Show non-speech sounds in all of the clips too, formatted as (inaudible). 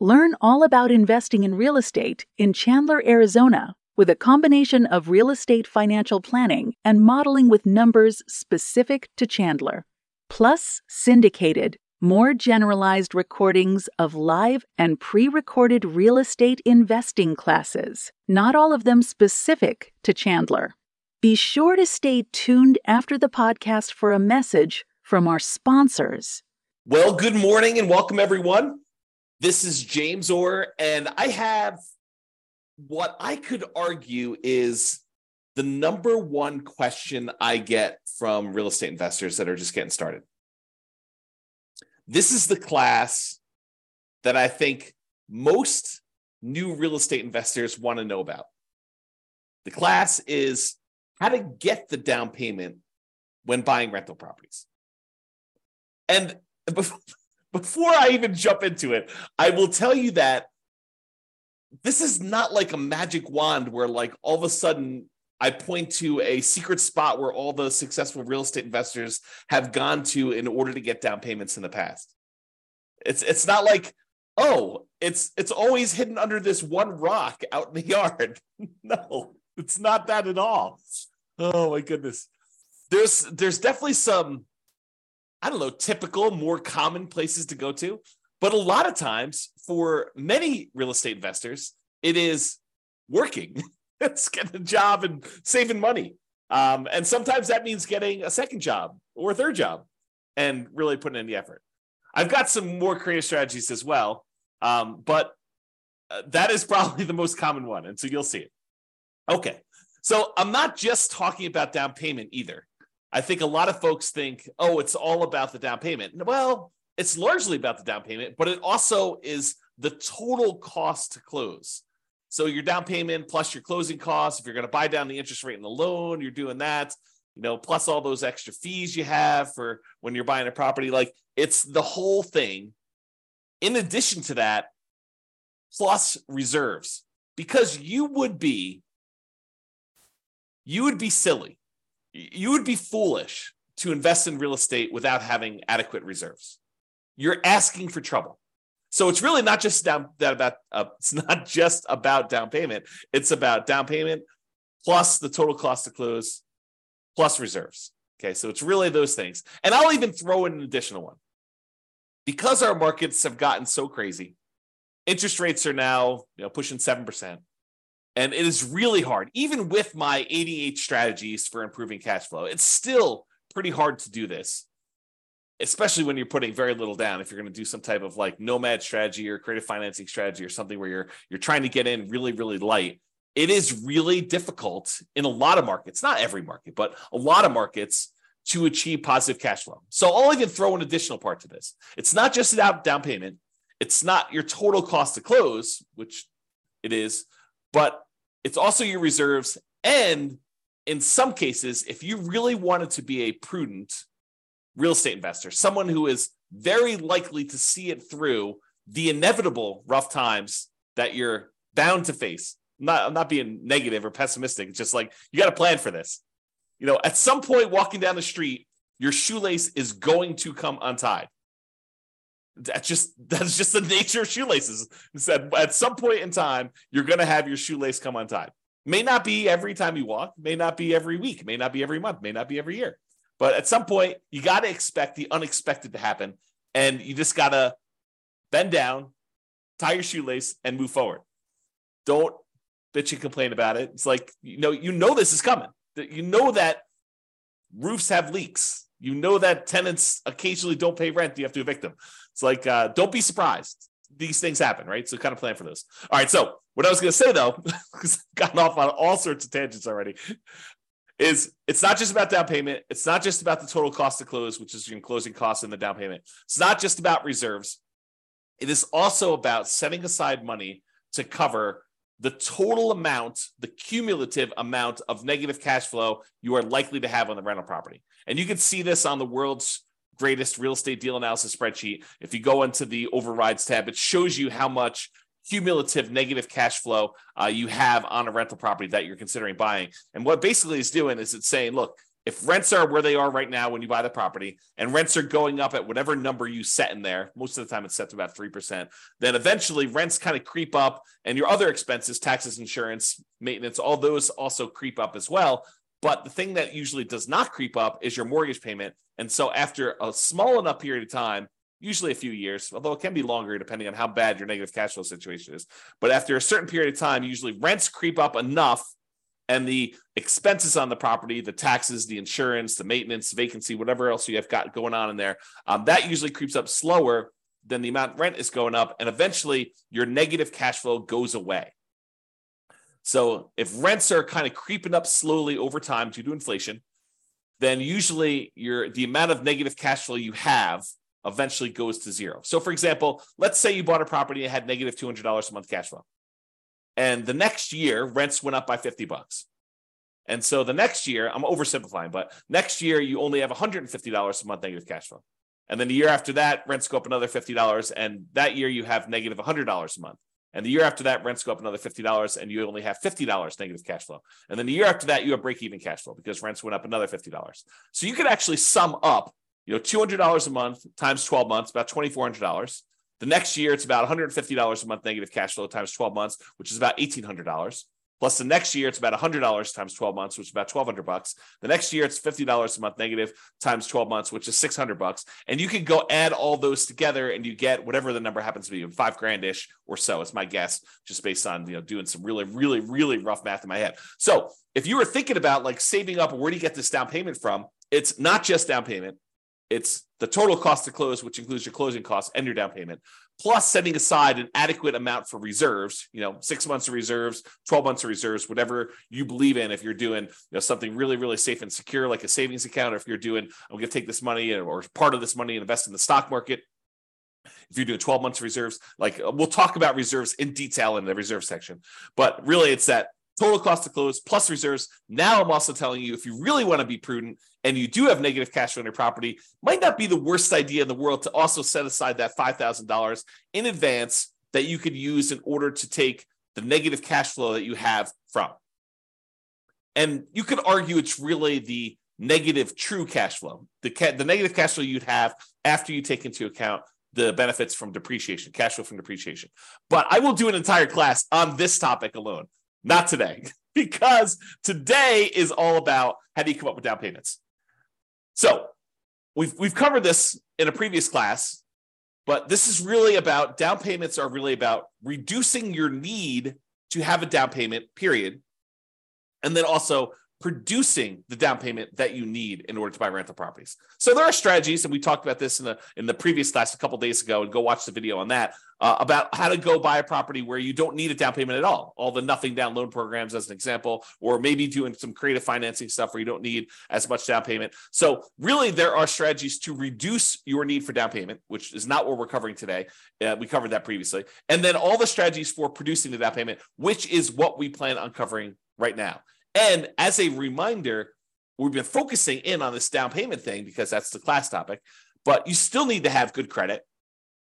Learn all about investing in real estate in Chandler, Arizona, with a combination of real estate financial planning and modeling with numbers specific to Chandler, plus syndicated, more generalized recordings of live and pre recorded real estate investing classes, not all of them specific to Chandler. Be sure to stay tuned after the podcast for a message from our sponsors. Well, good morning and welcome, everyone. This is James Orr, and I have what I could argue is the number one question I get from real estate investors that are just getting started. This is the class that I think most new real estate investors want to know about. The class is how to get the down payment when buying rental properties. And (laughs) before I even jump into it, I will tell you that this is not like a magic wand where, like, all of a sudden I point to a secret spot where all the successful real estate investors have gone to in order to get down payments in the past. It's it's not like oh, it's it's always hidden under this one rock out in the yard. (laughs) no, it's not that at all. Oh my goodness. There's there's definitely some I don't know, typical, more common places to go to. But a lot of times for many real estate investors, it is working. (laughs) it's getting a job and saving money. Um, and sometimes that means getting a second job or a third job and really putting in the effort. I've got some more creative strategies as well, um, but uh, that is (laughs) probably the most common one. And so you'll see it. Okay. So I'm not just talking about down payment either. I think a lot of folks think, oh, it's all about the down payment. Well, it's largely about the down payment, but it also is the total cost to close. So your down payment plus your closing costs, if you're going to buy down the interest rate in the loan, you're doing that, you know, plus all those extra fees you have for when you're buying a property. Like it's the whole thing. In addition to that, plus reserves, because you would be, you would be silly you would be foolish to invest in real estate without having adequate reserves. You're asking for trouble. So it's really not just down that about uh, (laughs) it's not just about down payment. It's about down payment plus the total cost to close plus reserves. Okay, so it's really those things. And I'll even throw in an additional one. Because our markets have gotten so crazy, interest rates are now, you know, pushing 7%. And it is really hard, even with my 88 strategies for improving cash flow. It's still pretty hard to do this, especially when you're putting very little down. If you're going to do some type of like nomad strategy or creative financing strategy or something where you're you're trying to get in really, really light, it is really difficult in a lot of markets, not every market, but a lot of markets to achieve positive cash flow. So I'll even throw an additional part to this. It's not just about down payment. It's not your total cost to close, which it is, but it's also your reserves. And in some cases, if you really wanted to be a prudent real estate investor, someone who is very likely to see it through the inevitable rough times that you're bound to face. Not, I'm not being negative or pessimistic. It's just like you got to plan for this. You know, at some point walking down the street, your shoelace is going to come untied. That's just (laughs) that's just the nature of shoelaces. Said at some point in time, you're going to have your shoelace come untied. May not be every time you walk, may not be every week, may not be every month, may not be every year. But at some point, you got to expect the unexpected to happen, and you just got to bend down, tie your shoelace, and move forward. Don't bitch and complain about it. It's like you know you know this is coming. You know that roofs have leaks. You know that tenants occasionally don't pay rent. You have to evict them. It's like, uh, don't be surprised. These things happen, right? So kind of plan for those. All right. So what I was going to say though, (laughs) because I've gotten off on all sorts of tangents already, is it's not just about down payment. It's not just about the total cost to close, which is your closing costs and the down payment. It's not just about reserves. It is also about setting aside money to cover the total amount, the cumulative amount of negative cash flow you are likely to have on the rental property. And you can see this on the world's greatest real estate deal analysis spreadsheet. If you go into the overrides tab, it shows you how much cumulative negative cash flow uh, you have on a rental property that you're considering buying. And what basically is doing is it's saying, look, if rents are where they are right now when you buy the property and rents are going up at whatever number you set in there, most of the time it's set to about 3%, then eventually rents kind of creep up and your other expenses, taxes, insurance, maintenance, all those also creep up as well. But the thing that usually does not creep up is your mortgage payment. And so after a small enough period of time, usually a few years, although it can be longer depending on how bad your negative cash flow situation is. But after a certain period of time, usually rents creep up enough and the expenses on the property, the taxes, the insurance, the maintenance, vacancy, whatever else you have got going on in there, um, that usually creeps up slower than the amount rent is going up. And eventually your negative cash flow goes away. So if rents are kind of creeping up slowly over time due to inflation, then usually your the amount of negative cash flow you have eventually goes to zero. So, for example, let's say you bought a property and had negative $200 a month cash flow. And the next year, rents went up by 50 bucks. And so the next year, I'm oversimplifying, but next year you only have $150 a month negative cash flow. And then the year after that, rents go up another $50. And that year you have negative $100 a month. And the year after that, rents go up another $50 and you only have $50 negative cash flow. And then the year after that, you have break even cash flow because rents went up another $50. So you could actually sum up you know, $200 a month times 12 months, about $2,400. The next year, it's about $150 a month negative cash flow times 12 months, which is about $1,800. Plus the next year, it's about $100 times 12 months, which is about 1200 bucks. The next year, it's $50 a month negative times 12 months, which is 600 bucks. And you can go add all those together and you get whatever the number happens to be, five grandish or so. It's my guess, just based on, you know, doing some really, really, really rough math in my head. So if you were thinking about like saving up, where do you get this down payment from? It's not just down payment. It's the total cost to close, which includes your closing costs and your down payment, plus setting aside an adequate amount for reserves, you know, six months of reserves, 12 months of reserves, whatever you believe in. If you're doing you know, something really, really safe and secure, like a savings account, or if you're doing, I'm going to take this money or part of this money and invest in the stock market. If you're doing 12 months of reserves, like we'll talk about reserves in detail in the reserve section, but really it's that total cost to close plus reserves. Now I'm also telling you if you really want to be prudent and you do have negative cash flow on your property, might not be the worst idea in the world to also set aside that $5,000 in advance that you could use in order to take the negative cash flow that you have from. And you could argue it's really the negative true cash flow, the, ca- the negative cash flow you'd have after you take into account the benefits from depreciation, cash flow from depreciation. But I will do an entire class on this topic alone. Not today, (laughs) because today is all about how do you come up with down payments. So we've we've covered this in a previous class, but this is really about down payments are really about reducing your need to have a down payment, period. And then also producing the down payment that you need in order to buy rental properties. So there are strategies, and we talked about this in the in the previous class a couple days ago. And go watch the video on that uh, about how to go buy a property where you don't need a down payment at all. All the nothing down loan programs, as an example, or maybe doing some creative financing stuff where you don't need as much down payment. So really, there are strategies to reduce your need for down payment, which is not what we're covering today. Uh, we covered that previously, and then all the strategies for producing the down payment, which is what we plan on covering right now. And as a reminder, we've been focusing in on this down payment thing because that's the class topic, but you still need to have good credit.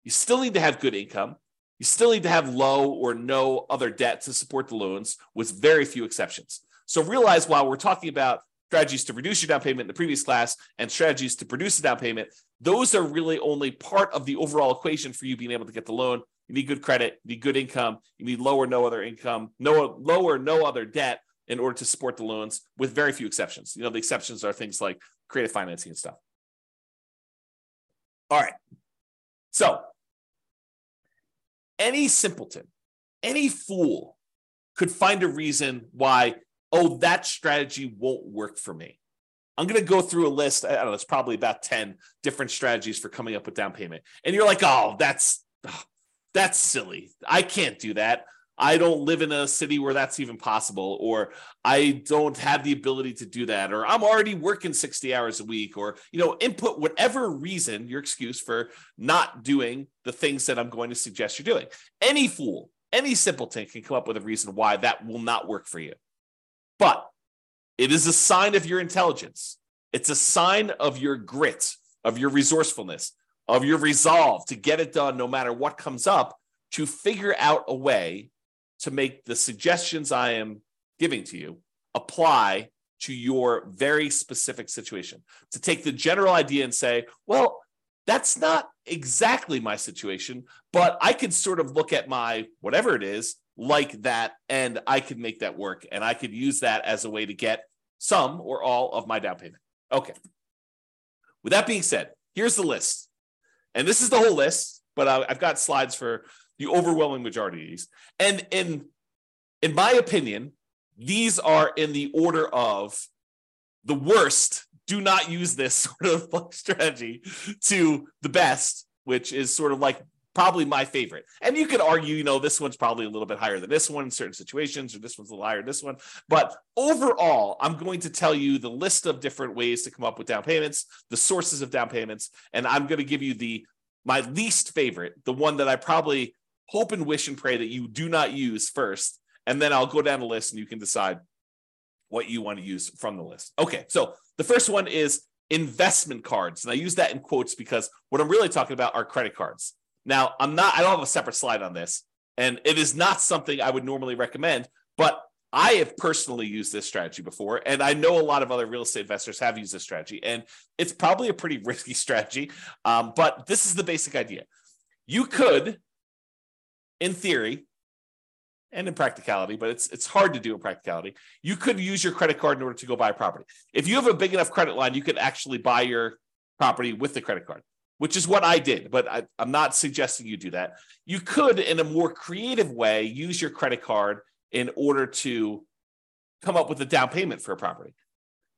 You still need to have good income. You still need to have low or no other debt to support the loans, with very few exceptions. So realize while we're talking about strategies to reduce your down payment in the previous class and strategies to produce a down payment, those are really only part of the overall equation for you being able to get the loan. You need good credit, you need good income, you need lower no other income, no lower no other debt in order to support the loans, with very few exceptions. You know, the exceptions are things like creative financing and stuff. All right. So, any simpleton, any fool could find a reason why, oh, that strategy won't work for me. I'm going to go through a list. I don't know, it's probably about 10 different strategies for coming up with down payment. And you're like, oh, that's, oh, that's silly. I can't do that. I don't live in a city where that's even possible, or I don't have the ability to do that, or I'm already working 60 hours a week, or, you know, input whatever reason, your excuse for not doing the things that I'm going to suggest you're doing. Any fool, Any simpleton can come up with a reason why that will not work for you. But it is a sign of your intelligence. It's a sign of your grit, of your resourcefulness, of your resolve to get it done no matter what comes up, to figure out a way to make the suggestions I am giving to you apply to your very specific situation. To take the general idea and say, well, that's not exactly my situation, but I could sort of look at my whatever it is like that, and I could make that work. And I could use that as a way to get some or all of my down payment. Okay. With that being said, here's the list. And this is the whole list, but I've got slides for the overwhelming majority of these. And in in my opinion, these are in the order of the worst. Do not use this (laughs) sort of strategy to the best, which is sort of like probably my favorite. And you could argue, you know, this one's probably a little bit higher than this one in certain situations, or this one's a little higher than this one. But overall, I'm going to tell you the list of different ways to come up with down payments, the sources of down payments, and I'm going to give you the my least favorite, the one that I probably hope and wish and pray that you do not use first. And then I'll go down the list and you can decide what you want to use from the list. Okay, so the first one is investment cards. And I use that in quotes because what I'm really talking about are credit cards. Now, I'm not, I don't have a separate slide on this, and it is not something I would normally recommend, but I have personally used this strategy before, and I know a lot of other real estate investors have used this strategy, and it's probably a pretty (laughs) risky strategy. Um, but this is the basic idea. You could, in theory, and in practicality, but it's it's hard to do in practicality. You could use your credit card in order to go buy a property. If you have a big enough credit line, you could actually buy your property with the credit card which is what I did, but I, am not suggesting you do that. You could, in a more creative way, use your credit card in order to come up with a down payment for a property.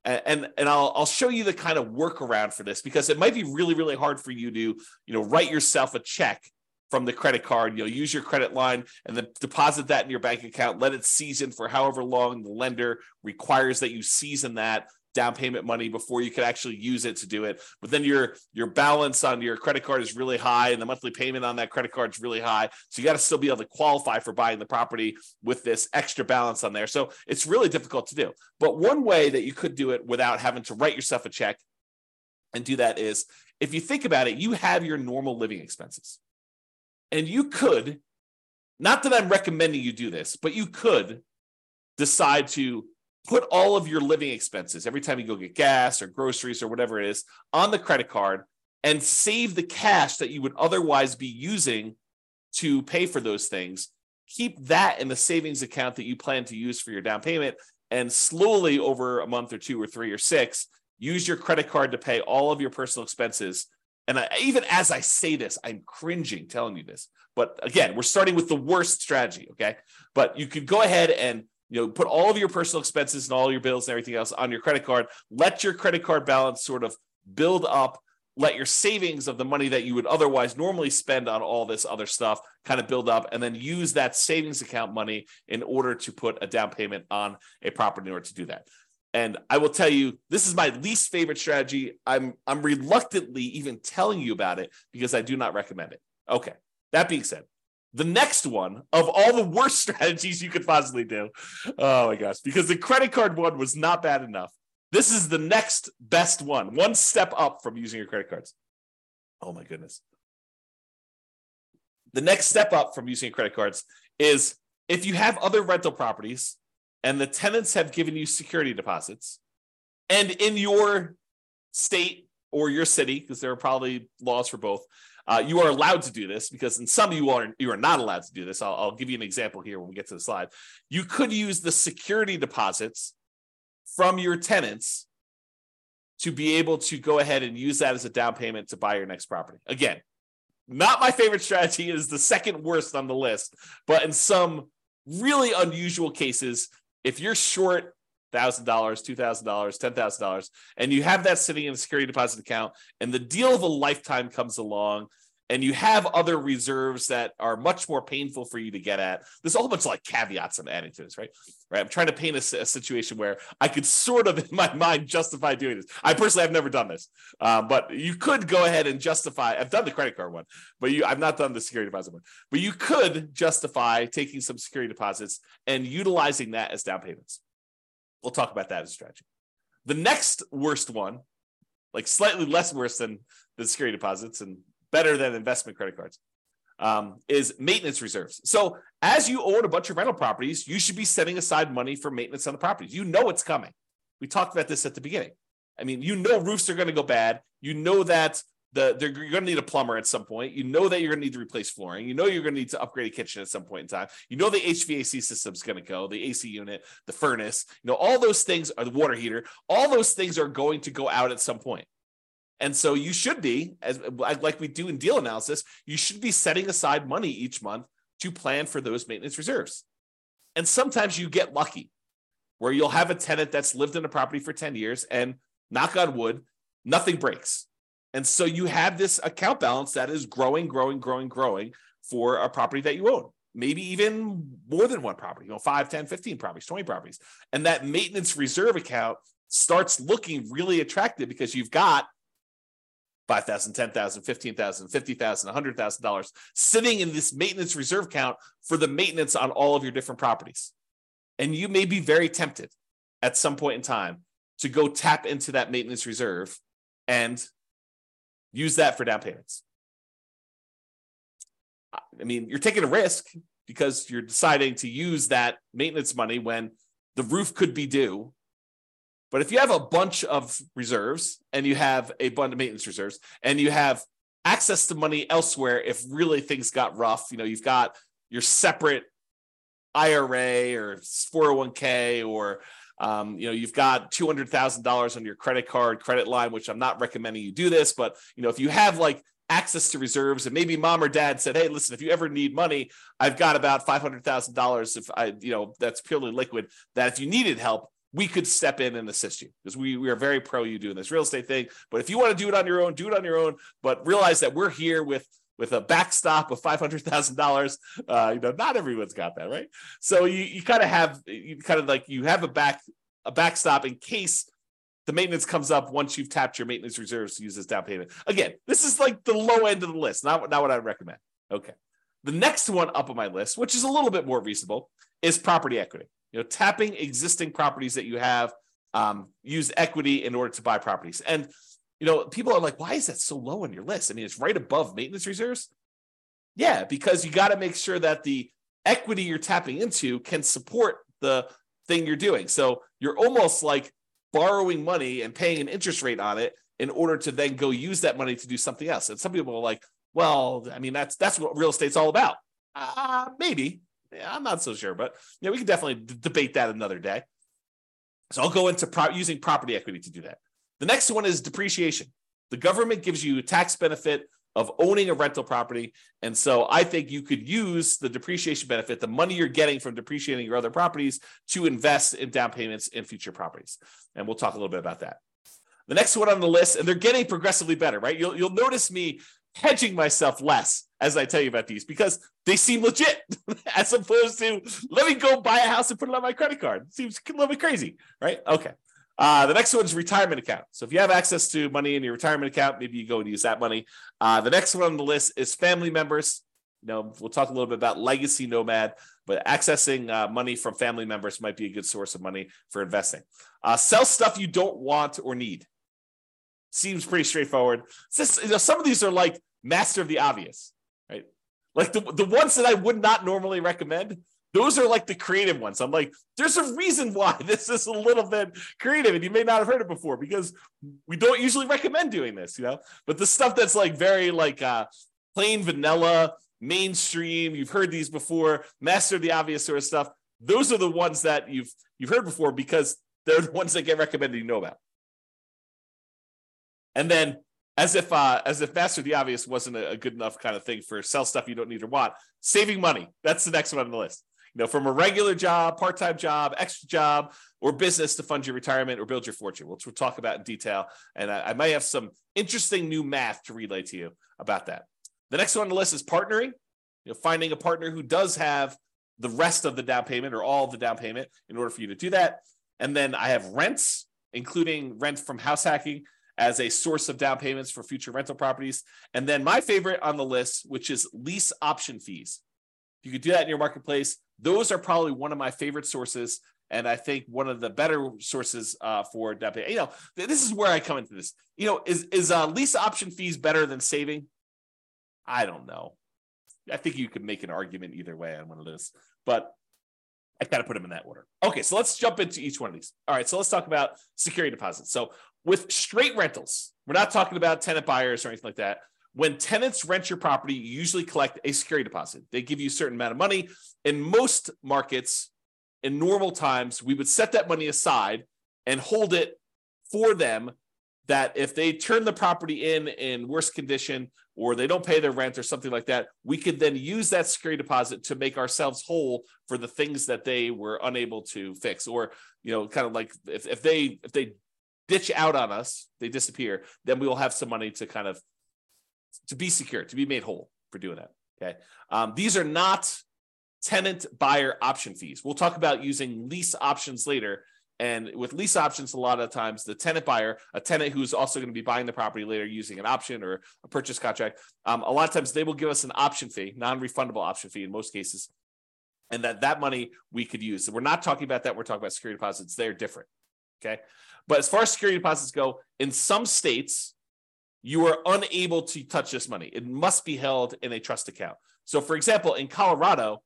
And, and, and I'll, I'll show you the kind of workaround for this because it might be really, really hard for you to, you know, write yourself a check from the credit card. You'll use your credit line and then deposit that in your bank account, let it season for however long the lender requires that you season that down payment money before you could actually use it to do it. But then your your balance on your credit card is really high, and the monthly payment on that credit card is really high. So you got to still be able to qualify for buying the property with this extra balance on there. So it's really difficult to do. But one way that you could do it without having to write yourself a check and do that is if you think about it, you have your normal living expenses. And you could, not that I'm recommending you do this, but you could decide to put all of your living expenses every time you go get gas or groceries or whatever it is on the credit card and save the cash that you would otherwise be using to pay for those things. Keep that in the savings account that you plan to use for your down payment. And slowly over a month or two or three or six, use your credit card to pay all of your personal expenses. And I, even as I say this, I'm cringing telling you this. But again, we're starting with the worst strategy. Okay. But you could go ahead and you know put all of your personal expenses and all your bills and everything else on your credit card let your credit card balance sort of build up let your savings of the money that you would otherwise normally spend on all this other stuff kind of build up and then use that savings account money in order to put a down payment on a property in order to do that and i will tell you this is my least favorite strategy i'm i'm reluctantly even telling you about it because i do not recommend it okay that being said the next one of all the worst (laughs) strategies you could possibly do. Oh my gosh, because the credit card one was not bad enough. This is the next best one, one step up from using your credit cards. Oh my goodness. The next step up from using credit cards is if you have other rental properties and the tenants have given you security deposits, and in your state or your city, because there are probably laws for both, uh, you are allowed to do this because in some you are you are not allowed to do this. I'll, I'll give you an example here when we get to the slide. You could use the security deposits from your tenants to be able to go ahead and use that as a down payment to buy your next property. Again, not my favorite strategy. It is the second worst on the list, but in some really unusual cases, if you're short thousand dollars, two thousand dollars, ten thousand dollars, and you have that sitting in a security deposit account, and the deal of a lifetime comes along, and you have other reserves that are much more painful for you to get at. There's a whole bunch of like caveats I'm adding to this, right? Right. I'm trying to paint a, a situation where I could sort of, (laughs) in my mind, justify doing this. I personally have never done this, uh, but you could go ahead and justify. I've done the credit card one, but you, I've not done the security deposit one. But you could justify taking some security deposits and utilizing that as down payments. We'll talk about that as a strategy. The next worst one, like slightly less worse than the security deposits and better than investment credit cards, um, is maintenance reserves. So as you own a bunch of rental properties, you should be setting aside money for maintenance on the properties. You know it's coming. We talked about this at the beginning. I mean, you know roofs are going to go bad. You know that the you're going to need a plumber at some point. You know that you're going to need to replace flooring. You know you're going to need to upgrade a kitchen at some point in time. You know the HVAC system's going to go, the AC unit, the furnace. You know all those things are the water heater. All those things are going to go out at some point. And so you should be, as like we do in deal analysis, you should be setting aside money each month to plan for those maintenance reserves. And sometimes you get lucky where you'll have a tenant that's lived in a property for 10 years and knock on wood, nothing breaks. And so you have this account balance that is growing, growing, growing, growing for a property that you own. Maybe even more than one property, you know, 5, 10, 15 properties, 20 properties. And that maintenance reserve account starts looking really attractive because you've got 5,000, 10,000, 15,000, 50,000, $100,000 sitting in this maintenance reserve account for the maintenance on all of your different properties. And you may be very tempted at some point in time to go tap into that maintenance reserve and use that for down payments. I mean, you're taking a risk because you're deciding to use that maintenance money when the roof could be due but if you have a bunch of reserves and you have a bunch of maintenance reserves and you have access to money elsewhere, if really things got rough, you know, you've got your separate IRA or 401k or um, you know, you've got two hundred thousand dollars on your credit card credit line, which I'm not recommending you do this, but you know, if you have like access to reserves and maybe mom or dad said, "Hey, listen, if you ever need money, I've got about five hundred thousand dollars. If I, you know, that's purely liquid. That if you needed help, we could step in and assist you because we, we are very pro you doing this real estate thing. But if you want to do it on your own, do it on your own. But realize that we're here with with a backstop of five hundred thousand uh, dollars. You know, not everyone's got that, right? So you, you kind of have you kind of like you have a back a backstop in case the maintenance comes up once you've tapped your maintenance reserves to use as down payment. Again, this is like the low end of the list, not, not what I recommend. Okay. The next one up on my list, which is a little bit more reasonable, is property equity. You know, tapping existing properties that you have, um, use equity in order to buy properties. And you know, people are like, why is that so low on your list? I mean, it's right above maintenance reserves. Yeah, because you got to make sure that the equity you're tapping into can support the thing you're doing. So you're almost like borrowing money and paying an interest rate on it in order to then go use that money to do something else. And some people are like, well, I mean, that's that's what real estate's all about. Uh, maybe, yeah, I'm not so sure, but yeah, we can definitely d- debate that another day. So I'll go into pro- using property equity to do that. The next one is depreciation. The government gives you a tax benefit of owning a rental property. And so I think you could use the depreciation benefit, the money you're getting from depreciating your other properties, to invest in down payments in future properties. And we'll talk a little bit about that. The next one on the list, and they're getting progressively better, right? You'll, you'll notice me hedging myself less as I tell you about these because they seem legit (laughs) as opposed to let me go buy a house and put it on my credit card. It seems a little bit crazy, right? Okay. Uh, the next one is retirement account. So if you have access to money in your retirement account, maybe you go and use that money. Uh, the next one on the list is family members. You know, we'll talk a little bit about legacy nomad, but accessing uh, money from family members might be a good source of money for investing. Uh, sell stuff you don't want or need. Seems pretty straightforward. Just, you know, some of these are like master of the obvious, right? Like the, the ones that I would not normally recommend, those are like the creative ones. I'm like, there's a reason why (laughs) this is a little bit creative, and you may not have heard it before because we don't usually recommend doing this, you know. But the stuff that's like very like uh, plain vanilla, mainstream, you've heard these before, master of the obvious sort of stuff. Those are the ones that you've you've heard before because they're the ones that get recommended you know about. And then as if uh, as if master the obvious wasn't a, a, good enough kind of thing for sell stuff you don't need or want. Saving money. That's the next one on the list. You know, from a regular job, part-time job, extra job, or business to fund your retirement or build your fortune, which we'll talk about in detail. And I, I might have some interesting new math to relay to you about that. The next one on the list is partnering. You know, finding a partner who does have the rest of the down payment or all of the down payment in order for you to do that. And then I have rents, including rent from house hacking as a source of down payments for future rental properties. And then my favorite on the list, which is lease option fees. You could do that in your marketplace. Those are probably one of my favorite sources. And I think one of the better sources uh, for down payment. You know, this is where I come into this. You know, is is uh, lease option fees better than saving? I don't know. I think you could make an argument either way on one of those, but I kind of put them in that order. Okay, so let's jump into each one of these. All right, so let's talk about security deposits. So with straight rentals, we're not talking about tenant buyers or anything like that. When tenants rent your property, you usually collect a security deposit. They give you a certain amount of money. In most markets, in normal times, we would set that money aside and hold it for them that if they turn the property in in worse condition or they don't pay their rent or something like that, we could then use that security deposit to make ourselves whole for the things that they were unable to fix. Or, you know, kind of like if, if they if they ditch out on us, they disappear, then we will have some money to kind of to be secure, to be made whole for doing that. Okay. Um, these are not tenant buyer option fees. We'll talk about using lease options later and with lease options, a lot of times the tenant buyer, a tenant who's also going to be buying the property later using an option or a purchase contract, um, a lot of times they will give us an option fee, non-refundable option fee in most cases, and that that money we could use. So we're not talking about that. We're talking about security deposits. They're different. Okay, but as far as security deposits go, in some states, you are unable to touch this money. It must be held in a trust account. So, for example, in Colorado,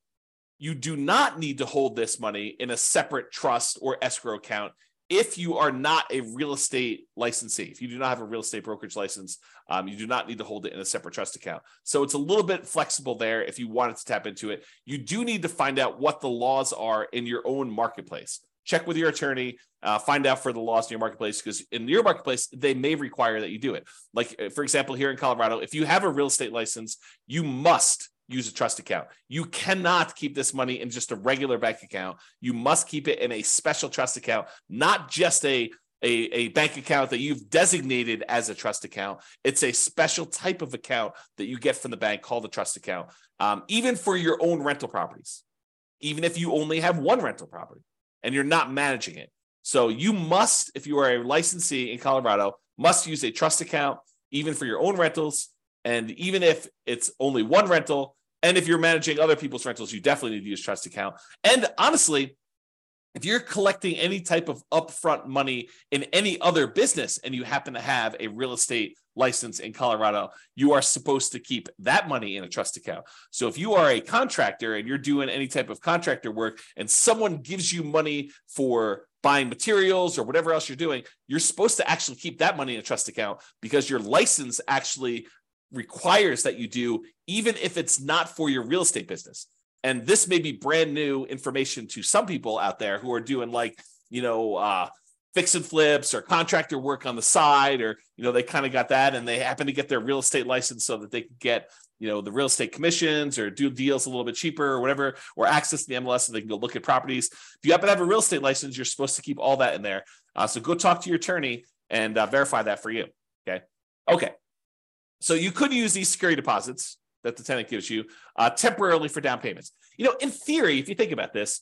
you do not need to hold this money in a separate trust or escrow account if you are not a real estate licensee. If you do not have a real estate brokerage license, um, you do not need to hold it in a separate trust account. So it's a little bit flexible there if you wanted to tap into it. You do need to find out what the laws are in your own marketplace. Check with your attorney, uh, find out for the laws in your marketplace because in your marketplace, they may require that you do it. Like, uh, for example, here in Colorado, if you have a real estate license, you must use a trust account. You cannot keep this money in just a regular bank account. You must keep it in a special trust account, not just a a, a, bank account that you've designated as a trust account. It's a special type of account that you get from the bank called a trust account, um, even for your own rental properties, even if you only have one rental property and you're not managing it. So you must, if you are a licensee in Colorado, must use a trust account, even for your own rentals. And even if it's only one rental, and if you're managing other people's rentals, you definitely need to use trust account. And honestly, if you're collecting any type of upfront money in any other business and you happen to have a real estate license in Colorado, you are supposed to keep that money in a trust account. So if you are a contractor and you're doing any type of contractor work and someone gives you money for buying materials or whatever else you're doing, you're supposed to actually keep that money in a trust account because your license actually requires that you do, even if it's not for your real estate business. And this may be brand new information to some people out there who are doing like, you know, uh, fix and flips or contractor work on the side, or, you know, they kind of got that and they happen to get their real estate license so that they can get, you know, the real estate commissions or do deals a little bit cheaper or whatever, or access the MLS so they can go look at properties. If you happen to have a real estate license, you're supposed to keep all that in there. Uh, so go talk to your attorney and uh, verify that for you. Okay. Okay. So you could use these security deposits that the tenant gives you uh, temporarily for down payments. You know, in theory, if you think about this,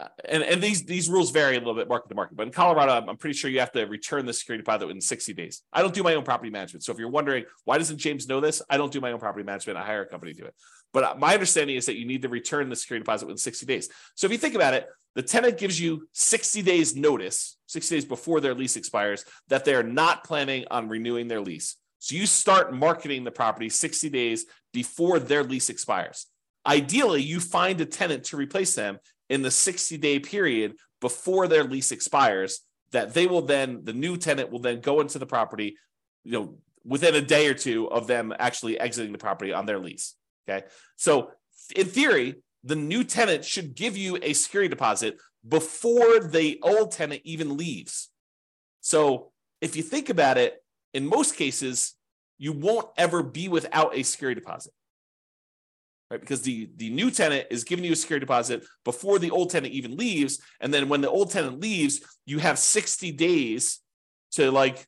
uh, and, and these these rules vary a little bit market to market, but in Colorado, I'm, I'm pretty sure you have to return the security deposit within 60 days. I don't do my own property management. So if you're wondering why doesn't James know this, I don't do my own property management. I hire a company to do it. But uh, my understanding is that you need to return the security deposit within 60 days. So if you think about it, the tenant gives you 60 days notice, 60 days before their lease expires, that they're not planning on renewing their lease. So you start marketing the property 60 days before their lease expires. Ideally, you find a tenant to replace them in the 60 day period before their lease expires that they will then the new tenant will then go into the property you know within a day or two of them actually exiting the property on their lease okay so in theory the new tenant should give you a security deposit before the old tenant even leaves so if you think about it in most cases, you won't ever be without a security deposit. Right? Because the, the new tenant is giving you a security deposit before the old tenant even leaves. And then when the old tenant leaves, you have 60 days to like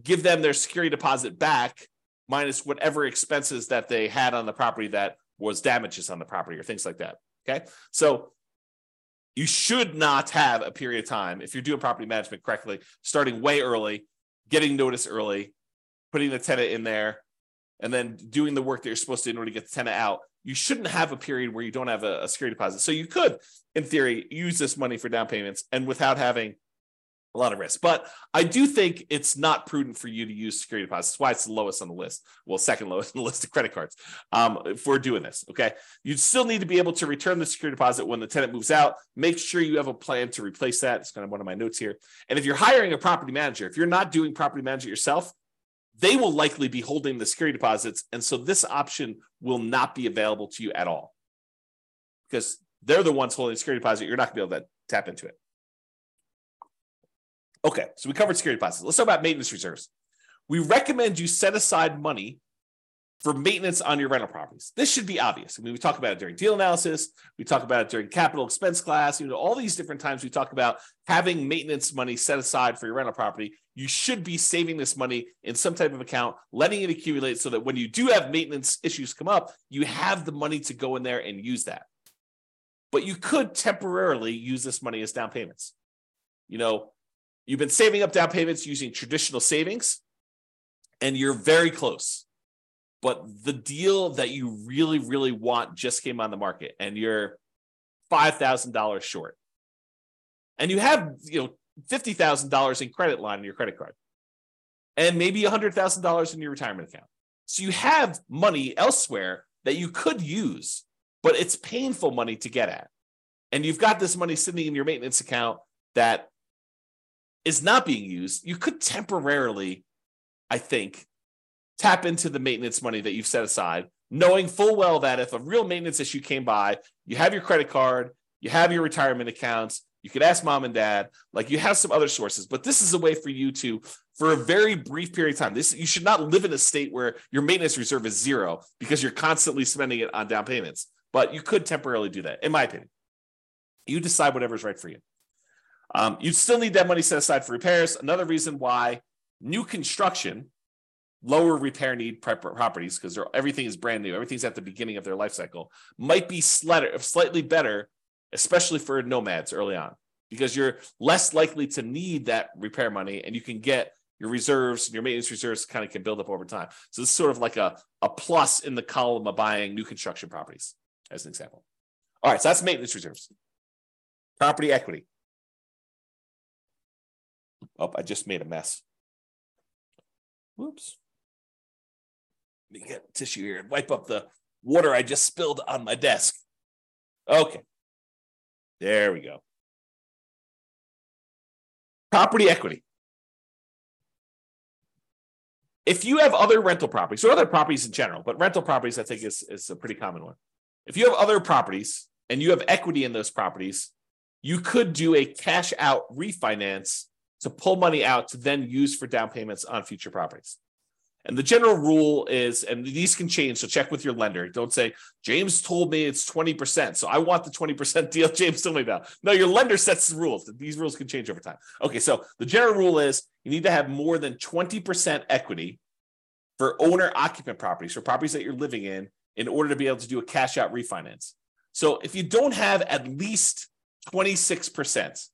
give them their security deposit back minus whatever expenses that they had on the property that was damages on the property or things like that. Okay. So you should not have a period of time if you're doing property management correctly, starting way early, getting notice early, putting the tenant in there, and then doing the work that you're supposed to in order to get the tenant out. You shouldn't have a period where you don't have a, a security deposit. So you could, in theory, use this money for down payments and without having a lot of risk. But I do think it's not prudent for you to use security deposits. That's why it's the lowest on the list. Well, second lowest (laughs) on the list of credit cards um, for doing this. Okay. You still need to be able to return the security deposit when the tenant moves out. Make sure you have a plan to replace that. It's kind of one of my notes here. And if you're hiring a property manager, if you're not doing property management yourself, they will likely be holding the security deposits. And so this option will not be available to you at all because they're the ones holding the security deposit. You're not going to be able to tap into it. Okay, so we covered security deposits. Let's talk about maintenance reserves. We recommend you set aside money for maintenance on your rental properties. This should be obvious. I mean, we talk about it during deal analysis, we talk about it during capital expense class, you know, all these different times we talk about having maintenance money set aside for your rental property. You should be saving this money in some type of account, letting it accumulate so that when you do have maintenance issues come up, you have the money to go in there and use that. But you could temporarily use this money as down payments. You know, You've been saving up down payments using traditional savings, and you're very close. But the deal that you really, really want just came on the market, and you're five thousand dollars short. And you have, you know, fifty thousand dollars in credit line in your credit card, and maybe hundred thousand dollars in your retirement account. So you have money elsewhere that you could use, but it's painful money to get at. And you've got this money sitting in your maintenance account that is not being used, you could temporarily, I think, tap into the maintenance money that you've set aside, knowing full well that if a real maintenance issue came by, you have your credit card, you have your retirement accounts, you could ask mom and dad, like you have some other sources, but this is a way for you to, for a very brief period of time, this you should not live in a state where your maintenance reserve is zero because you're constantly spending it on down payments. But you could temporarily do that, in my opinion. You decide whatever's right for you. Um, you still need that money set aside for repairs. Another reason why new construction, lower repair need properties because everything is brand new, everything's at the beginning of their life cycle, might be slightly better, especially for nomads early on, because you're less likely to need that repair money and you can get your reserves and your maintenance reserves kind of can build up over time. So this is sort of like a, a plus in the column of buying new construction properties, as an example. All right, so that's maintenance reserves. Property equity. Oh, I just made a mess. Whoops. Let me get tissue here and wipe up the water I just spilled on my desk. Okay. There we go. Property equity. If you have other rental properties, or other properties in general, but rental properties, I think is, is a pretty common one. If you have other properties and you have equity in those properties, you could do a cash out refinance to pull money out to then use for down payments on future properties. And the general rule is, and these can change, so check with your lender. Don't say, James told me it's 20%, so I want the 20% deal (laughs) James told me about. No, your lender sets the rules. These rules can change over time. Okay, so the general rule is you need to have more than 20% equity for owner occupant properties, for properties that you're living in, in order to be able to do a cash out refinance. So if you don't have at least 26%,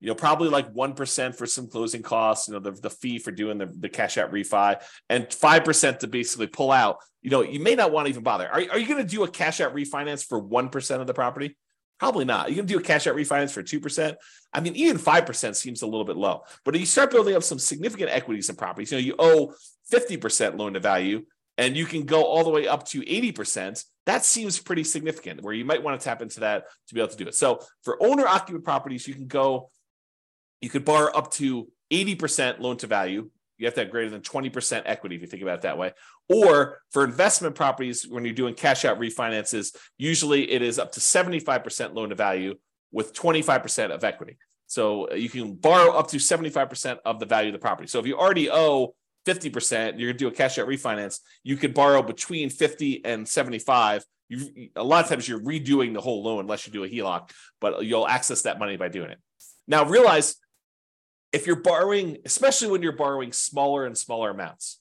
you know, probably like 1% for some closing costs, you know, the, the fee for doing the, the cash out refi and 5% to basically pull out, you know, you may not want to even bother. Are, are you going to do a cash out refinance for 1% of the property? Probably not. You can do a cash out refinance for 2%. I mean, even 5% seems a little bit low. But you start building up some significant equities in properties, you know, you owe 50% loan to value and you can go all the way up to 80%. That seems pretty significant where you might want to tap into that to be able to do it. So for owner occupant properties, you can go you could borrow up to 80% loan to value. You have to have greater than 20% equity if you think about it that way. Or for investment properties, when you're doing cash out refinances, usually it is up to 75% loan to value with 25% of equity. So uh, you can borrow up to 75% of the value of the property. So if you already owe 50%, you're going to do a cash out refinance, you could borrow between 50 and 75. You, a lot of times you're redoing the whole loan unless you do a HELOC, but you'll access that money by doing it. Now realize if you're borrowing, especially when you're borrowing smaller and smaller amounts.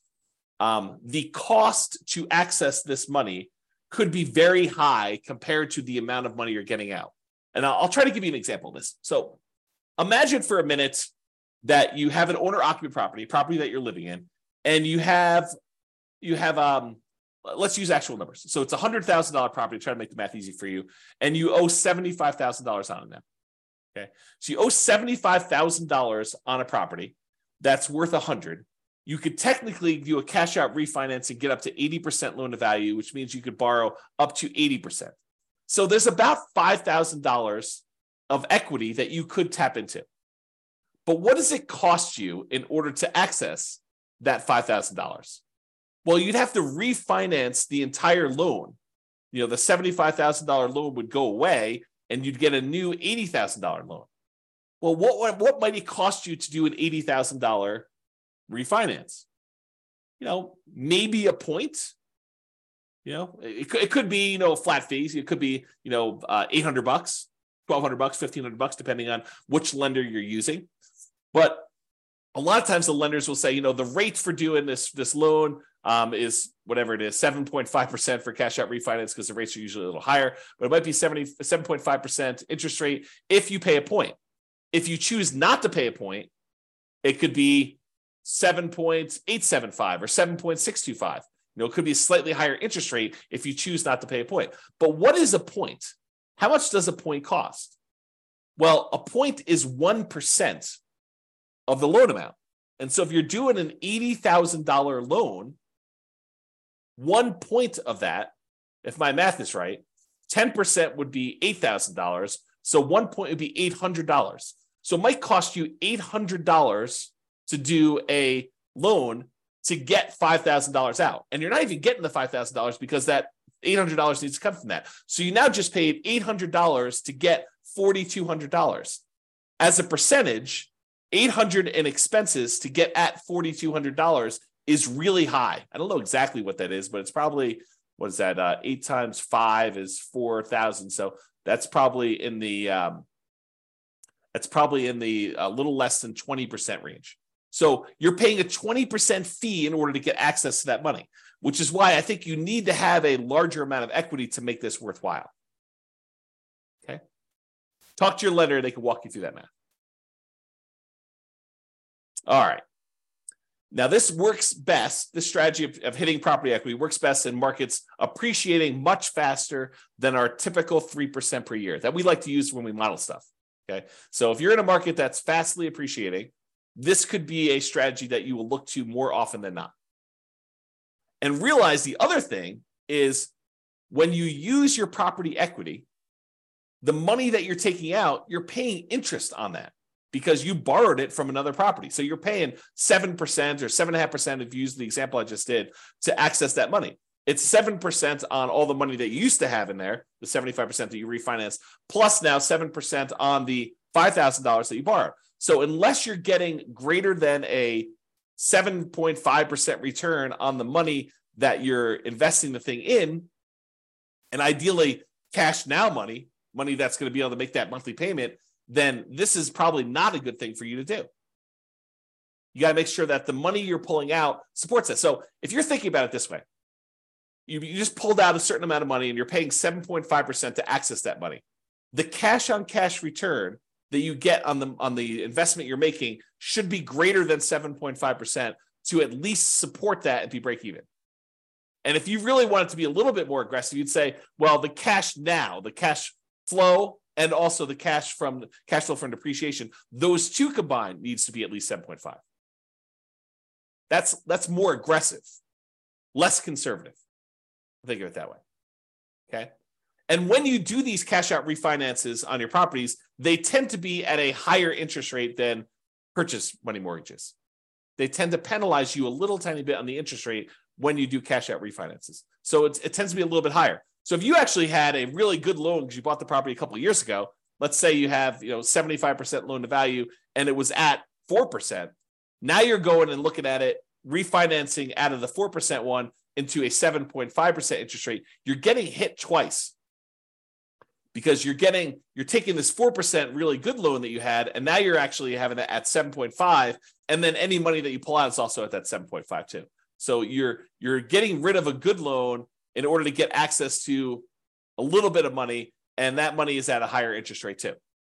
um, the cost to access this money could be very high compared to the amount of money you're getting out. And I'll, I'll try to give you an example of this. So imagine for a minute that you have an owner occupant property, property that you're living in, and you have you have um let's use actual numbers. So it's a hundred thousand dollar property. Try to make the math easy for you, and you owe seventy five thousand dollars on it now. Okay, so you owe seventy five thousand dollars on a property that's worth a hundred. You could technically do a cash out refinance and get up to eighty percent loan to value, which means you could borrow up to eighty percent. So there's about five thousand dollars of equity that you could tap into. But what does it cost you in order to access that five thousand dollars? Well, you'd have to refinance the entire loan. You know, the $75,000 loan would go away and you'd get a new $80,000 loan. Well, what, what, might it cost you to do an $80,000 refinance? You know, maybe a point. You know, it, it could be, you know, flat fees. It could be, you know, uh, 800 bucks, 1200 bucks, 1500 bucks, depending on which lender you're using. But a lot of times the lenders will say, you know, the rate for doing this, this loan um, is whatever it is, 7.5% for cash out refinance because the rates are usually a little higher, but it might be 70, 7.5% interest rate if you pay a point. If you choose not to pay a point, it could be 7.875 or 7.625. You know, it could be a slightly higher interest rate if you choose not to pay a point. But what is a point? How much does a point cost? Well, a point is 1% of the loan amount. And so if you're doing an $80,000 loan, one point of that, if my math is right, 10% would be $8,000. So one point would be $800. So it might cost you $800 to do a loan to get $5,000 out. And you're not even getting the $5,000 because that $800 needs to come from that. So you now just paid $800 to get $4,200. As a percentage, 800 in expenses to get at $4,200 is really high. I don't know exactly what that is, but it's probably what is that? Uh, eight times five is four thousand. So that's probably in the um, that's probably in the a uh, little less than twenty percent range. So you're paying a twenty percent fee in order to get access to that money, which is why I think you need to have a larger amount of equity to make this worthwhile. Okay, talk to your lender; they can walk you through that math. All right. Now, this works best, this strategy of, of, hitting property equity works best in markets appreciating much faster than our typical 3% per year that we like to use when we model stuff. Okay. So if you're in a market that's fastly appreciating, this could be a strategy that you will look to more often than not. And realize the other thing is when you use your property equity, the money that you're taking out, you're paying interest on that because you borrowed it from another property. So you're paying 7% or 7.5% if you use the example I just did to access that money. It's 7% on all the money that you used to have in there, the 75% that you refinance, plus now 7% on the $5,000 that you borrowed. So unless you're getting greater than a 7.5% return on the money that you're investing the thing in, and ideally cash now money, money that's going to be able to make that monthly payment, then this is probably not a good thing for you to do. You got to make sure that the money you're pulling out supports it. So if you're thinking about it this way, you, you just pulled out a certain amount of money and you're paying 7.5% to access that money. The cash on cash return that you get on the on the investment you're making should be greater than 7.5% to at least support that and be break even. And if you really wanted to be a little bit more aggressive, you'd say, well, the cash now, the cash flow and also the cash from cash flow from depreciation, those two combined needs to be at least 7.5. That's that's more aggressive, less conservative. Think of it that way. Okay. And when you do these cash out refinances on your properties, they tend to be at a higher interest rate than purchase money mortgages. They tend to penalize you a little tiny bit on the interest rate when you do cash out refinances. So it tends to be a little bit higher. So if you actually had a really good loan because you bought the property a couple of years ago, let's say you have you know 75% loan to value and it was at 4%. Now you're going and looking at it, refinancing out of the 4% one into a 7.5% interest rate. You're getting hit twice because you're getting you're taking this 4% really good loan that you had and now you're actually having it at 7.5 and then any money that you pull out is also at that 7.5 too So you're you're getting rid of a good loan in order to get access to a little bit of money, and that money is at a higher interest rate too.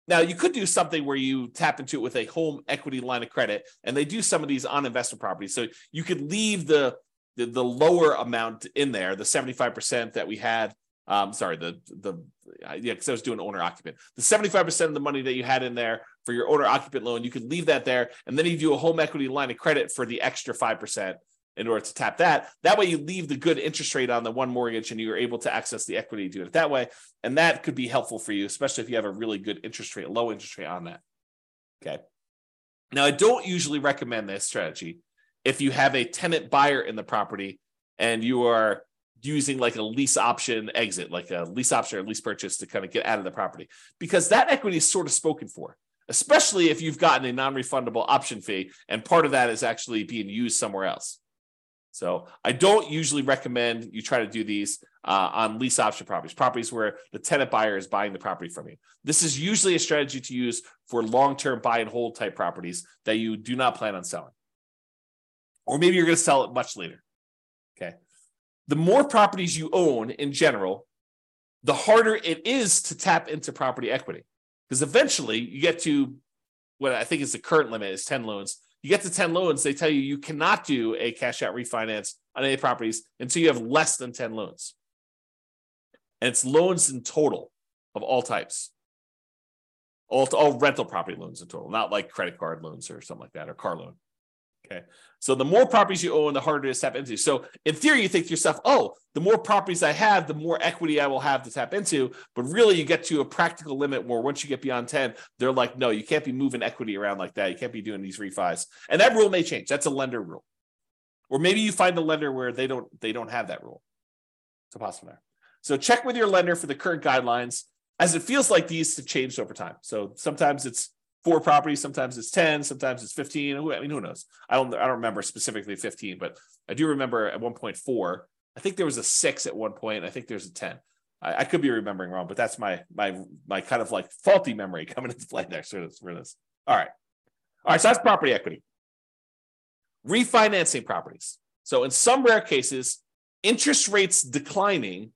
Now you could do something where you tap into it with a home equity line of credit, and they do some of these on investment properties. So you could leave the the, the lower amount in there, the 75% that we had. Um, sorry, the the yeah, because I was doing owner occupant. The 75% of the money that you had in there for your owner occupant loan, you could leave that there, and then you do a home equity line of credit for the extra five percent in order to tap that. That way, you leave the good interest rate on the one mortgage and you're able to access the equity to do it that way. And that could be helpful for you, especially if you have a really good interest rate, low interest rate on that. Okay. Now, I don't usually recommend this strategy if you have a tenant buyer in the property and you are using like a lease option exit, like a lease option or lease purchase to kind of get out of the property, because that equity is sort of spoken for especially if you've gotten a non-refundable option fee and part of that is actually being used somewhere else. So I don't usually recommend you try to do these uh, on lease option properties, properties where the tenant buyer is buying the property from you. This is usually a strategy to use for long-term buy and hold type properties that you do not plan on selling. Or maybe you're going to sell it much later. Okay. The more properties you own in general, the harder it is to tap into property equity. Because eventually you get to what I think is the current limit is 10 loans you get to 10 loans, they tell you you cannot do a cash out refinance on any properties until you have less than 10 loans. And it's loans in total of all types. All, all rental property loans in total, not like credit card loans or something like that, or car loan. Okay. So the more properties you own, the harder it is to tap into. So in theory, you think to yourself, oh, the more properties I have, the more equity I will have to tap into. But really, you get to a practical limit where once you get beyond 10, they're like, no, you can't be moving equity around like that. You can't be doing these refis. And that rule may change. That's a lender rule. Or maybe you find a lender where they don't they don't have that rule. It's a possible there. So check with your lender for the current guidelines, as it feels like these have changed over time. So sometimes it's four properties. Sometimes it's 10, sometimes it's 15. I mean, who knows? I don't, I don't remember specifically 15, but I do remember at one point four. I think there was a six at one point. I think there's a 10. I, I could be remembering wrong, but that's my, my, my kind of like faulty memory (laughs) coming into play next for this, for this. All right. All right. So that's property equity. Refinancing properties. So in some rare cases, interest rates declining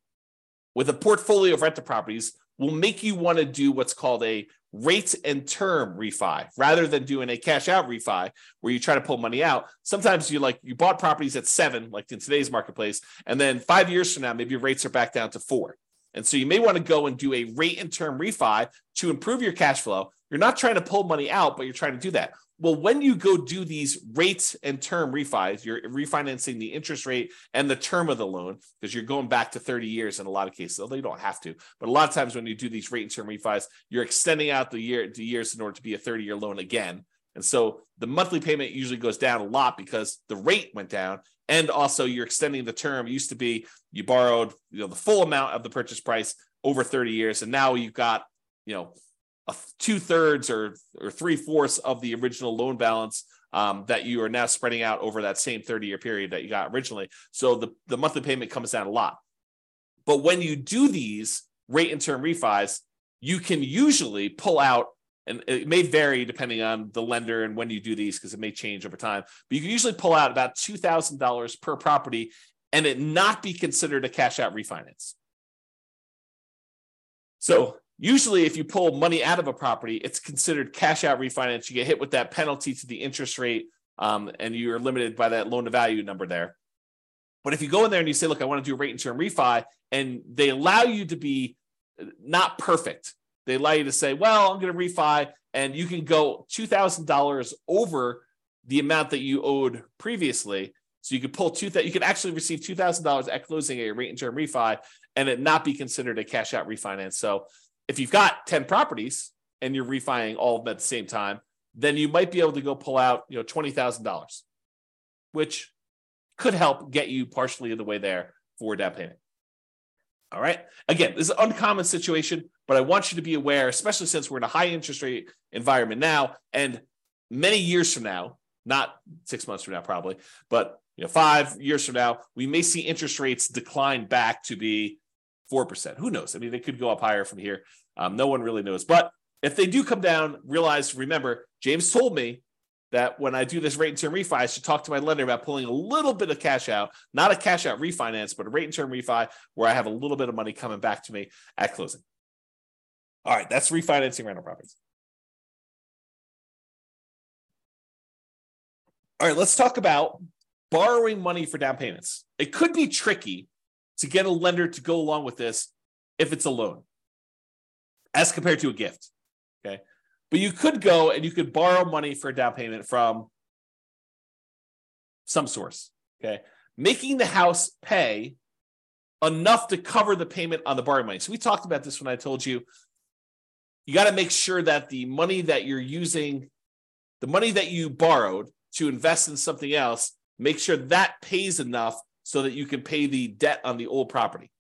with a portfolio of rental properties will make you want to do what's called a rate and term refi rather than doing a cash out refi where you try to pull money out. Sometimes you like you bought properties at seven, like in today's marketplace, and then five years from now, maybe rates are back down to four. And so you may want to go and do a rate and term refi to improve your cash flow. You're not trying to pull money out, but you're trying to do that. Well, when you go do these rates and term refis, you're refinancing the interest rate and the term of the loan because you're going back to 30 years in a lot of cases, although you don't have to. But a lot of times when you do these rate and term refis, you're extending out the year the years in order to be a 30 year loan again. And so the monthly payment usually goes down a lot because the rate went down. And also you're extending the term. It used to be you borrowed, you know, the full amount of the purchase price over 30 years. And now you've got, you know, two thirds or or three fourths of the original loan balance um, that you are now spreading out over that same 30 year period that you got originally. So the, the monthly payment comes down a lot. But when you do these rate and term refis, you can usually pull out, and it may vary depending on the lender and when you do these because it may change over time, but you can usually pull out about $2,000 per property and it not be considered a cash out refinance. So Usually, if you pull money out of a property, it's considered cash out refinance. You get hit with that penalty to the interest rate, um, and you're limited by that loan to value number there. But if you go in there and you say, "Look, I want to do a rate and term refi," and they allow you to be not perfect, they allow you to say, "Well, I'm going to refi," and you can go two thousand dollars over the amount that you owed previously. So you could pull two that you could actually receive two thousand dollars at closing a rate and term refi, and it not be considered a cash out refinance. So if you've got 10 properties and you're refining all of them at the same time, then you might be able to go pull out, you know, $20,000, which could help get you partially in the way there for down payment. All right. Again, this is an uncommon situation, but I want you to be aware, especially since we're in a high interest rate environment now, and many years from now, not six months from now, probably, but you know, five years from now, we may see interest rates decline back to be 4%. Who knows? I mean, they could go up higher from here. Um, no one really knows. But if they do come down, realize, remember, James told me that when I do this rate and term refi, I should talk to my lender about pulling a little bit of cash out, not a cash out refinance, but a rate and term refi where I have a little bit of money coming back to me at closing. All right, that's refinancing rental properties. All right, let's talk about borrowing money for down payments. It could be tricky to get a lender to go along with this if it's a loan as compared to a gift. Okay. But you could go and you could borrow money for a down payment from some source. Okay. Making the house pay enough to cover the payment on the borrowing money. So we talked about this when I told you you got to make sure that the money that you're using, the money that you borrowed to invest in something else, make sure that pays enough so that you can pay the debt on the old property.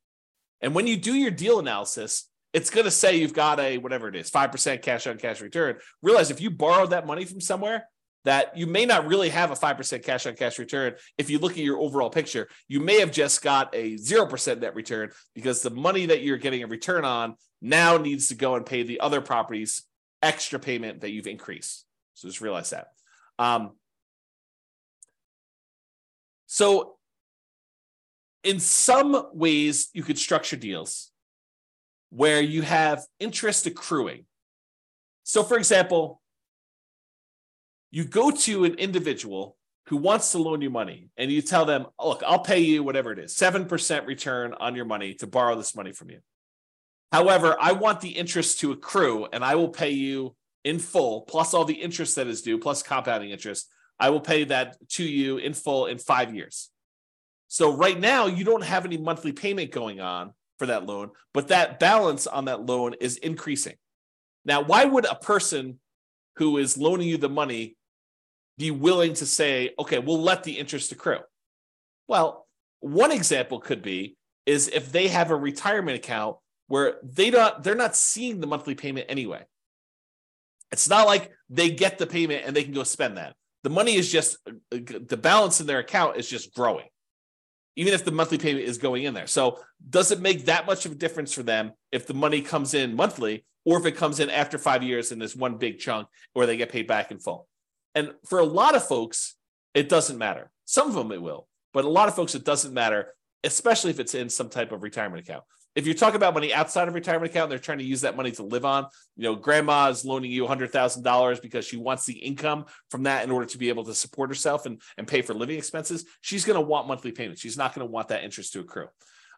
And when you do your deal analysis, it's going to say you've got a whatever it is, 5% cash on cash return. Realize if you borrowed that money from somewhere, that you may not really have a 5% cash on cash return. If you look at your overall picture, you may have just got a 0% net return because the money that you're getting a return on now needs to go and pay the other properties extra payment that you've increased. So just realize that. Um, so, in some ways, you could structure deals where you have interest accruing. So, for example, you go to an individual who wants to loan you money and you tell them, oh, look, I'll pay you whatever it is, 7% return on your money to borrow this money from you. However, I want the interest to accrue and I will pay you in full, plus all the interest that is due, plus compounding interest. I will pay that to you in full in five years. So right now, you don't have any monthly payment going on for that loan, but that balance on that loan is increasing. Now, why would a person who is loaning you the money be willing to say, okay, we'll let the interest accrue? Well, one example could be is if they have a retirement account where they don't they're not seeing the monthly payment anyway. It's not like they get the payment and they can go spend that. The money is just the balance in their account is just growing even if the monthly payment is going in there. So, does it make that much of a difference for them if the money comes in monthly or if it comes in after five years in this one big chunk or they get paid back in full? And for a lot of folks, it doesn't matter. Some of them it will, but a lot of folks, it doesn't matter, especially if it's in some type of retirement account if you're talking about money outside of retirement account, they're trying to use that money to live on. You know, grandma is loaning you $100,000 because she wants the income from that in order to be able to support herself and, and pay for living expenses. She's going to want monthly payments. She's not going to want that interest to accrue.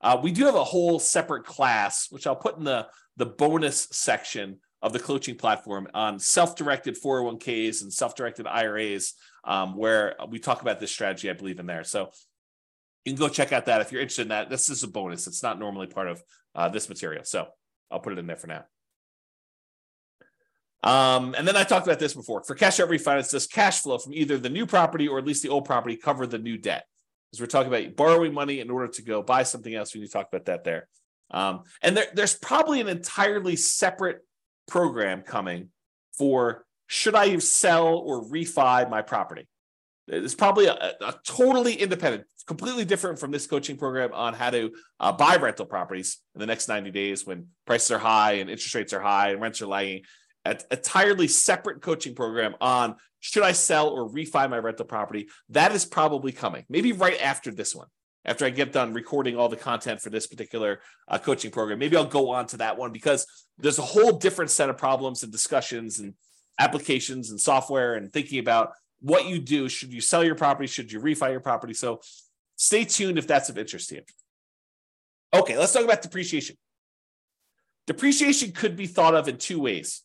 Uh, we do have a whole separate class, which I'll put in the, the bonus section of the coaching platform on self-directed 401ks and self-directed IRAs, um, where we talk about this strategy, I believe, in there. So you can go check out that if you're interested in that. This is a bonus. It's not normally part of uh, this material. So I'll put it in there for now. Um, and then I talked about this before. For cash out refinance, does cash flow from either the new property or at least the old property cover the new debt? Because we're talking about borrowing money in order to go buy something else. We need to talk about that there. Um, and there, there's probably an entirely separate program coming for should I sell or refi my property? It's probably a, a, totally independent, completely different from this coaching program on how to uh, buy rental properties in the next 90 days when prices are high and interest rates are high and rents are lagging. A entirely separate coaching program on should I sell or refi my rental property. That is probably coming, maybe right after this one. After I get done recording all the content for this particular uh, coaching program, maybe I'll go on to that one because there's a whole different set of problems and discussions and applications and software and thinking about what you do. Should you sell your property? Should you refi your property? So stay tuned if that's of interest to you. Okay, let's talk about depreciation. Depreciation could be thought of in two ways.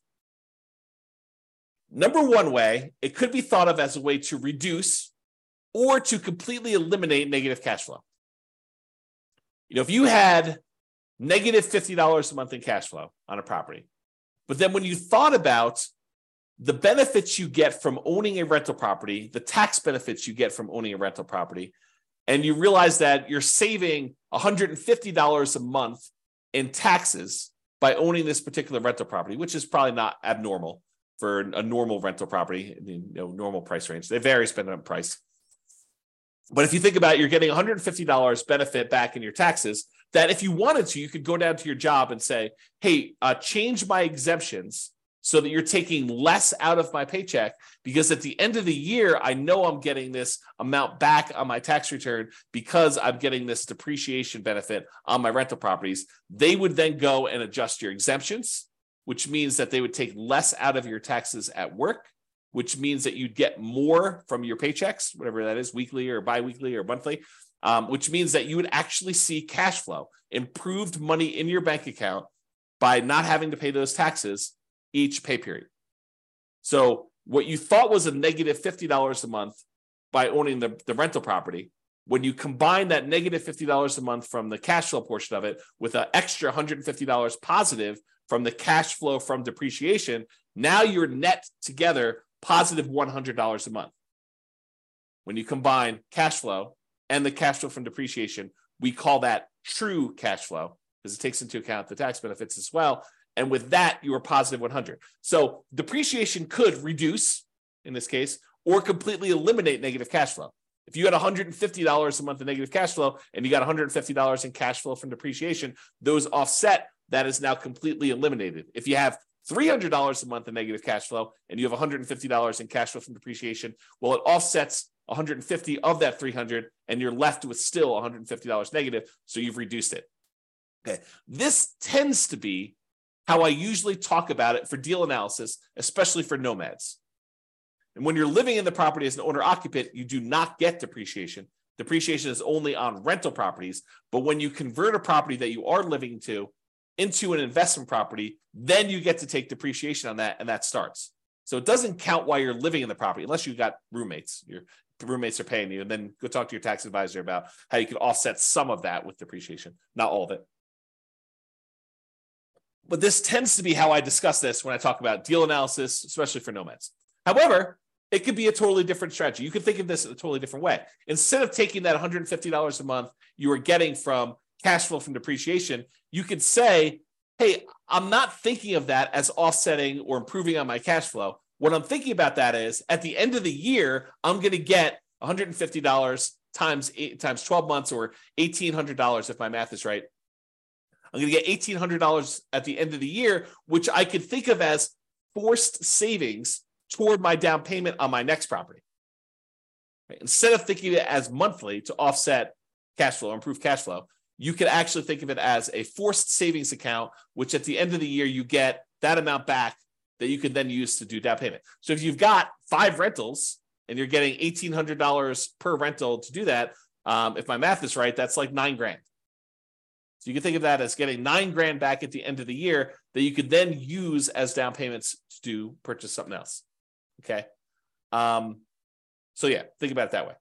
Number one way, it could be thought of as a way to reduce or to completely eliminate negative cash flow. You know, if you had negative $50 a month in cash flow on a property, but then when you thought about the benefits you get from owning a rental property, the tax benefits you get from owning a rental property, and you realize that you're saving $150 a month in taxes by owning this particular rental property, which is probably not abnormal for a normal rental property, you know, normal price range. They vary depending on price. But if you think about it, you're getting $150 benefit back in your taxes, that if you wanted to, you could go down to your job and say, hey, uh, change my exemptions so that you're taking less out of my paycheck because at the end of the year, I know I'm getting this amount back on my tax return because I'm getting this depreciation benefit on my rental properties. They would then go and adjust your exemptions, which means that they would take less out of your taxes at work. Which means that you'd get more from your paychecks, whatever that is, weekly or biweekly or monthly, um, which means that you would actually see cash flow, improved money in your bank account by not having to pay those taxes each pay period. So what you thought was a negative $50 a month by owning the, the rental property, when you combine that negative $50 a month from the cash flow portion of it with an extra $150 positive from the cash flow from depreciation, now you're net together positive $100 a month. When you combine cash flow and the cash flow from depreciation, we call that true cash flow because it takes into account the tax benefits as well. And with that, you are positive 100. So depreciation could reduce in this case or completely eliminate negative cash flow. If you had $150 a month of negative cash flow and you got $150 in cash flow from depreciation, those offset. That is now completely eliminated. If you have $300 a month in negative cash flow and you have $150 in cash flow from depreciation, well, it offsets 150 of that 300 and you're left with still $150 negative. So you've reduced it. Okay. This tends to be how I usually talk about it for deal analysis, especially for nomads. And when you're living in the property as an owner occupant, you do not get depreciation. Depreciation is only on rental properties. But when you convert a property that you are living to into an investment property, then you get to take depreciation on that, and that starts. So it doesn't count while you're living in the property, unless you've got roommates. Your roommates are paying you, and then go talk to your tax advisor about how you can offset some of that with depreciation, not all of it. But this tends to be how I discuss this when I talk about deal analysis, especially for nomads. However, it could be a totally different strategy. You could think of this in a totally different way. Instead of taking that $150 a month you are getting from cash flow from depreciation, you could say, hey, I'm not thinking of that as offsetting or improving on my cash flow. What I'm thinking about that is at the end of the year, I'm going to get $150 times eight, times 12 months or $1,800 if my math is right I'm going to get $1,800 at the end of the year, which I could think of as forced savings toward my down payment on my next property. Right? Instead of thinking of it as monthly to offset cash flow, or improve cash flow, you could actually think of it as a forced savings account, which at the end of the year, you get that amount back that you can then use to do down payment. So if you've got five rentals and you're getting $1,800 per rental to do that, um, if my math is right, that's like nine grand. So you can think of that as getting nine grand back at the end of the year that you could then use as down payments to purchase something else. Okay. Um, so yeah, think about it that way.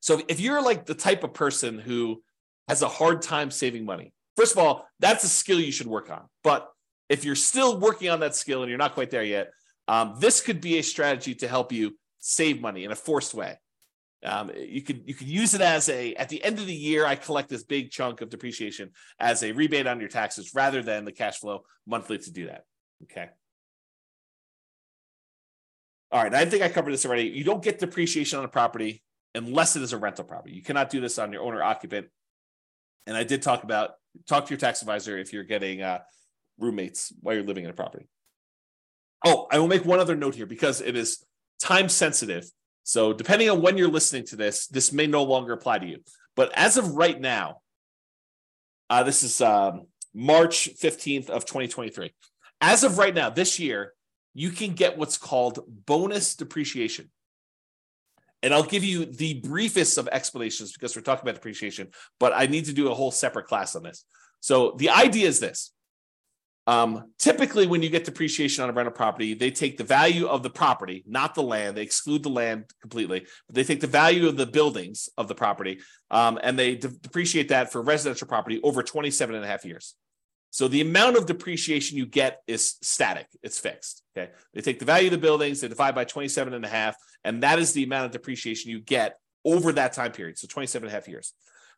So if you're like the type of person who has a hard time saving money, first of all, that's a skill you should work on. But if you're still working on that skill and you're not quite there yet, um, this could be a strategy to help you save money in a forced way. Um, you could you could use it as a at the end of the year I collect this big chunk of depreciation as a rebate on your taxes rather than the cash flow monthly to do that. Okay. All right, I think I covered this already. You don't get depreciation on a property unless it is a rental property. You cannot do this on your owner occupant. And I did talk about talk to your tax advisor if you're getting uh, roommates while you're living in a property. Oh, I will make one other note here because it is time sensitive. So, depending on when you're listening to this, this may no longer apply to you. But as of right now, uh, this is um, March 15th of 2023. As of right now, this year, you can get what's called bonus depreciation. And I'll give you the briefest of explanations because we're talking about depreciation, but I need to do a whole separate class on this. So the idea is this um, typically, when you get depreciation on a rental property, they take the value of the property, not the land. They exclude the land completely. But they take the value of the buildings of the property um, and they de- depreciate that for residential property over 27 and a half years. So the amount of depreciation you get is static, it's fixed. Okay. They take the value of the buildings, they divide by 27 and a half, and that is the amount of depreciation you get over that time period. So 27 and a half years.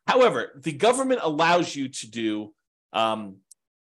However, the government allows you to do um,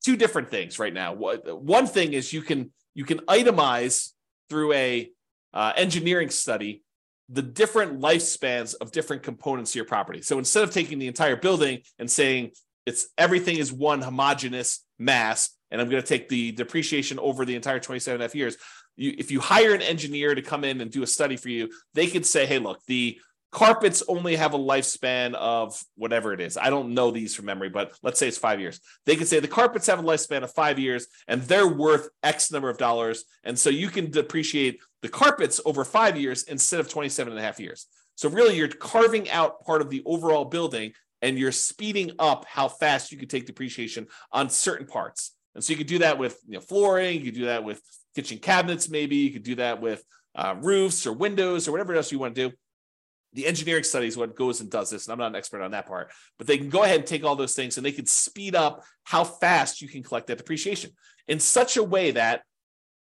two different things right now. One thing is you can you can itemize through a uh, engineering study the different lifespans of different components of your property. So instead of taking the entire building and saying it's everything is one homogeneous mass and I'm going to take the depreciation over the entire 27 and a half years. You, if you hire an engineer to come in and do a study for you, they could say, hey, look, the carpets only have a lifespan of whatever it is. I don't know these from memory, but let's say it's five years. They can say the carpets have a lifespan of five years and they're worth X number of dollars. And so you can depreciate the carpets over five years instead of 27 and a half years. So really you're carving out part of the overall building and you're speeding up how fast you can take depreciation on certain parts. And so you could do that with you know, flooring, you could do that with kitchen cabinets, maybe you could do that with uh, roofs or windows or whatever else you want to do the engineering studies what goes and does this. And I'm not an expert on that part, but they can go ahead and take all those things and they can speed up how fast you can collect that depreciation in such a way that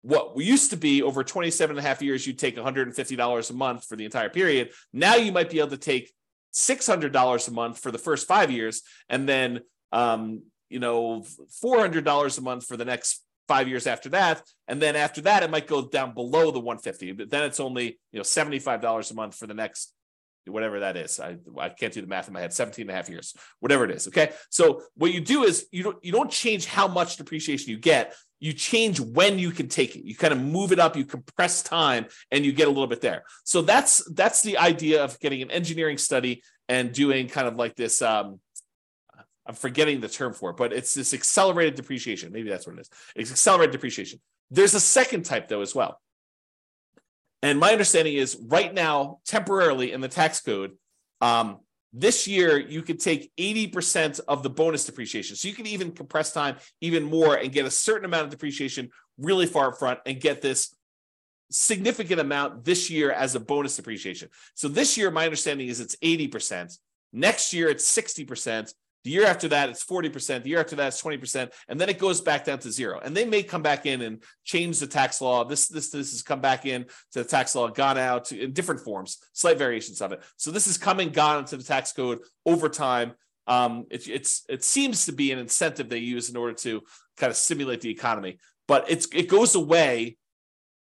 what used to be over 27 and a half years, you'd take $150 a month for the entire period. Now you might be able to take $600 a month for the first five years and then, um, you know, $400 a month for the next five years after that. And then after that, it might go down below the 150, but then it's only, you know, $75 a month for the next whatever that is. I, I can't do the math in my head, 17 and a half years, whatever it is. Okay. So what you do is you don't you don't change how much depreciation you get. You change when you can take it. You kind of move it up, you compress time, and you get a little bit there. So that's that's the idea of getting an engineering study and doing kind of like this. Um, I'm forgetting the term for it, but it's this accelerated depreciation. Maybe that's what it is. It's accelerated depreciation. There's a second type though as well. And my understanding is right now, temporarily in the tax code, um, this year you could take 80% of the bonus depreciation. So you can even compress time even more and get a certain amount of depreciation really far up front and get this significant amount this year as a bonus depreciation. So this year, my understanding is it's 80%. Next year, it's 60%. The year after that, it's 40%. The year after that, it's 20%. And then it goes back down to zero. And they may come back in and change the tax law. This, this, this has come back in to the tax law, gone out to, in different forms, slight variations of it. So this is coming, gone into the tax code over time. Um, it, it's, it seems to be an incentive they use in order to kind of stimulate the economy. But it's, it goes away.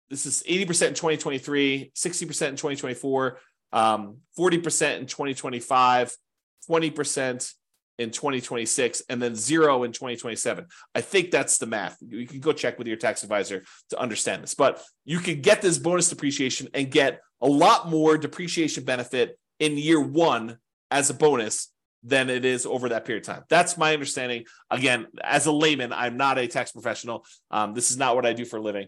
This is 80% in 2023, 60% in 2024, um, 40% in 2025, 20% in 2026 and then zero in 2027. I think that's the math. You can go check with your tax advisor to understand this, but you can get this bonus depreciation and get a lot more depreciation benefit in year one as a bonus than it is over that period of time. That's my understanding. Again, as a layman, I'm not a tax professional. Um, this is not what I do for a living,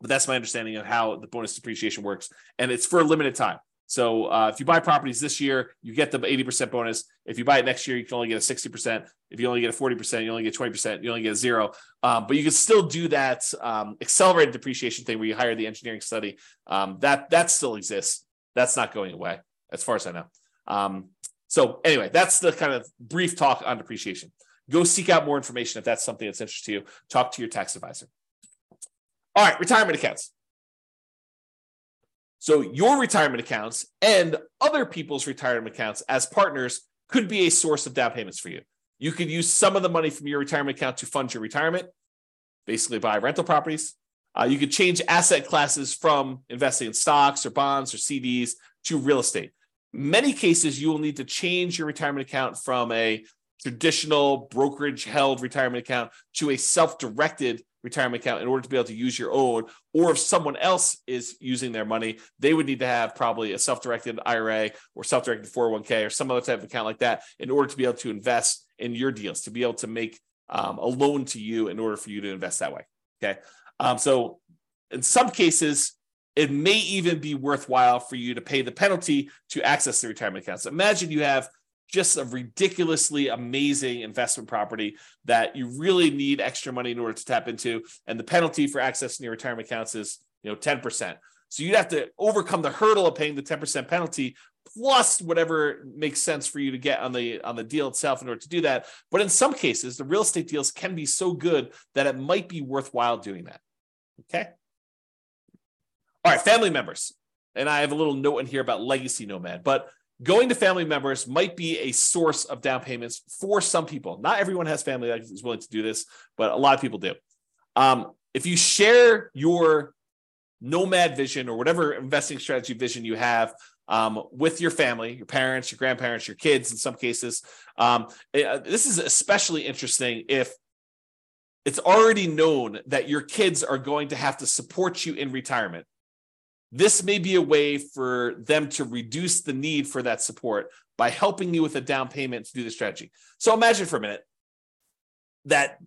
but that's my understanding of how the bonus depreciation works. And it's for a limited time. So uh, if you buy properties this year, you get the 80% bonus. If you buy it next year, you can only get a 60%. If you only get a 40%, you only get 20%, you only get zero. Um, but you can still do that um, accelerated depreciation thing where you hire the engineering study. Um, that that still exists. That's not going away, as far as I know. Um, so anyway, that's the kind of brief talk on depreciation. Go seek out more information if that's something that's interesting to you. Talk to your tax advisor. All right, retirement accounts. So your retirement accounts and other people's retirement accounts as partners could be a source of down payments for you. You could use some of the money from your retirement account to fund your retirement, basically buy rental properties. Uh, you could change asset classes from investing in stocks or bonds or CDs to real estate. Many cases, you will need to change your retirement account from a traditional brokerage held retirement account to a self directed retirement account in order to be able to use your own. Or if someone else is using their money, they would need to have probably a self directed IRA or self directed 401k or some other type of account like that in order to be able to invest in your deals, to be able to make um, a loan to you in order for you to invest that way. Okay. Um, so in some cases, it may even be worthwhile for you to pay the penalty to access the retirement accounts. Imagine you have just a ridiculously amazing investment property that you really need extra money in order to tap into. And the penalty for accessing your retirement accounts is, you know, 10%. So you'd have to overcome the hurdle of paying the 10% penalty plus whatever makes sense for you to get on the on the deal itself in order to do that. But in some cases, the real estate deals can be so good that it might be worthwhile doing that. Okay. All right, family members. And I have a little note in here about legacy nomad, but going to family members might be a source of down payments for some people. Not everyone has family that is willing to do this, but a lot of people do. Um, if you share your nomad vision or whatever investing strategy vision you have um, with your family, your parents, your grandparents, your kids, in some cases, um, it, uh, this is especially interesting if it's already known that your kids are going to have to support you in retirement. This may be a way for them to reduce the need for that support by helping you with a down payment to do the strategy. So imagine for a minute that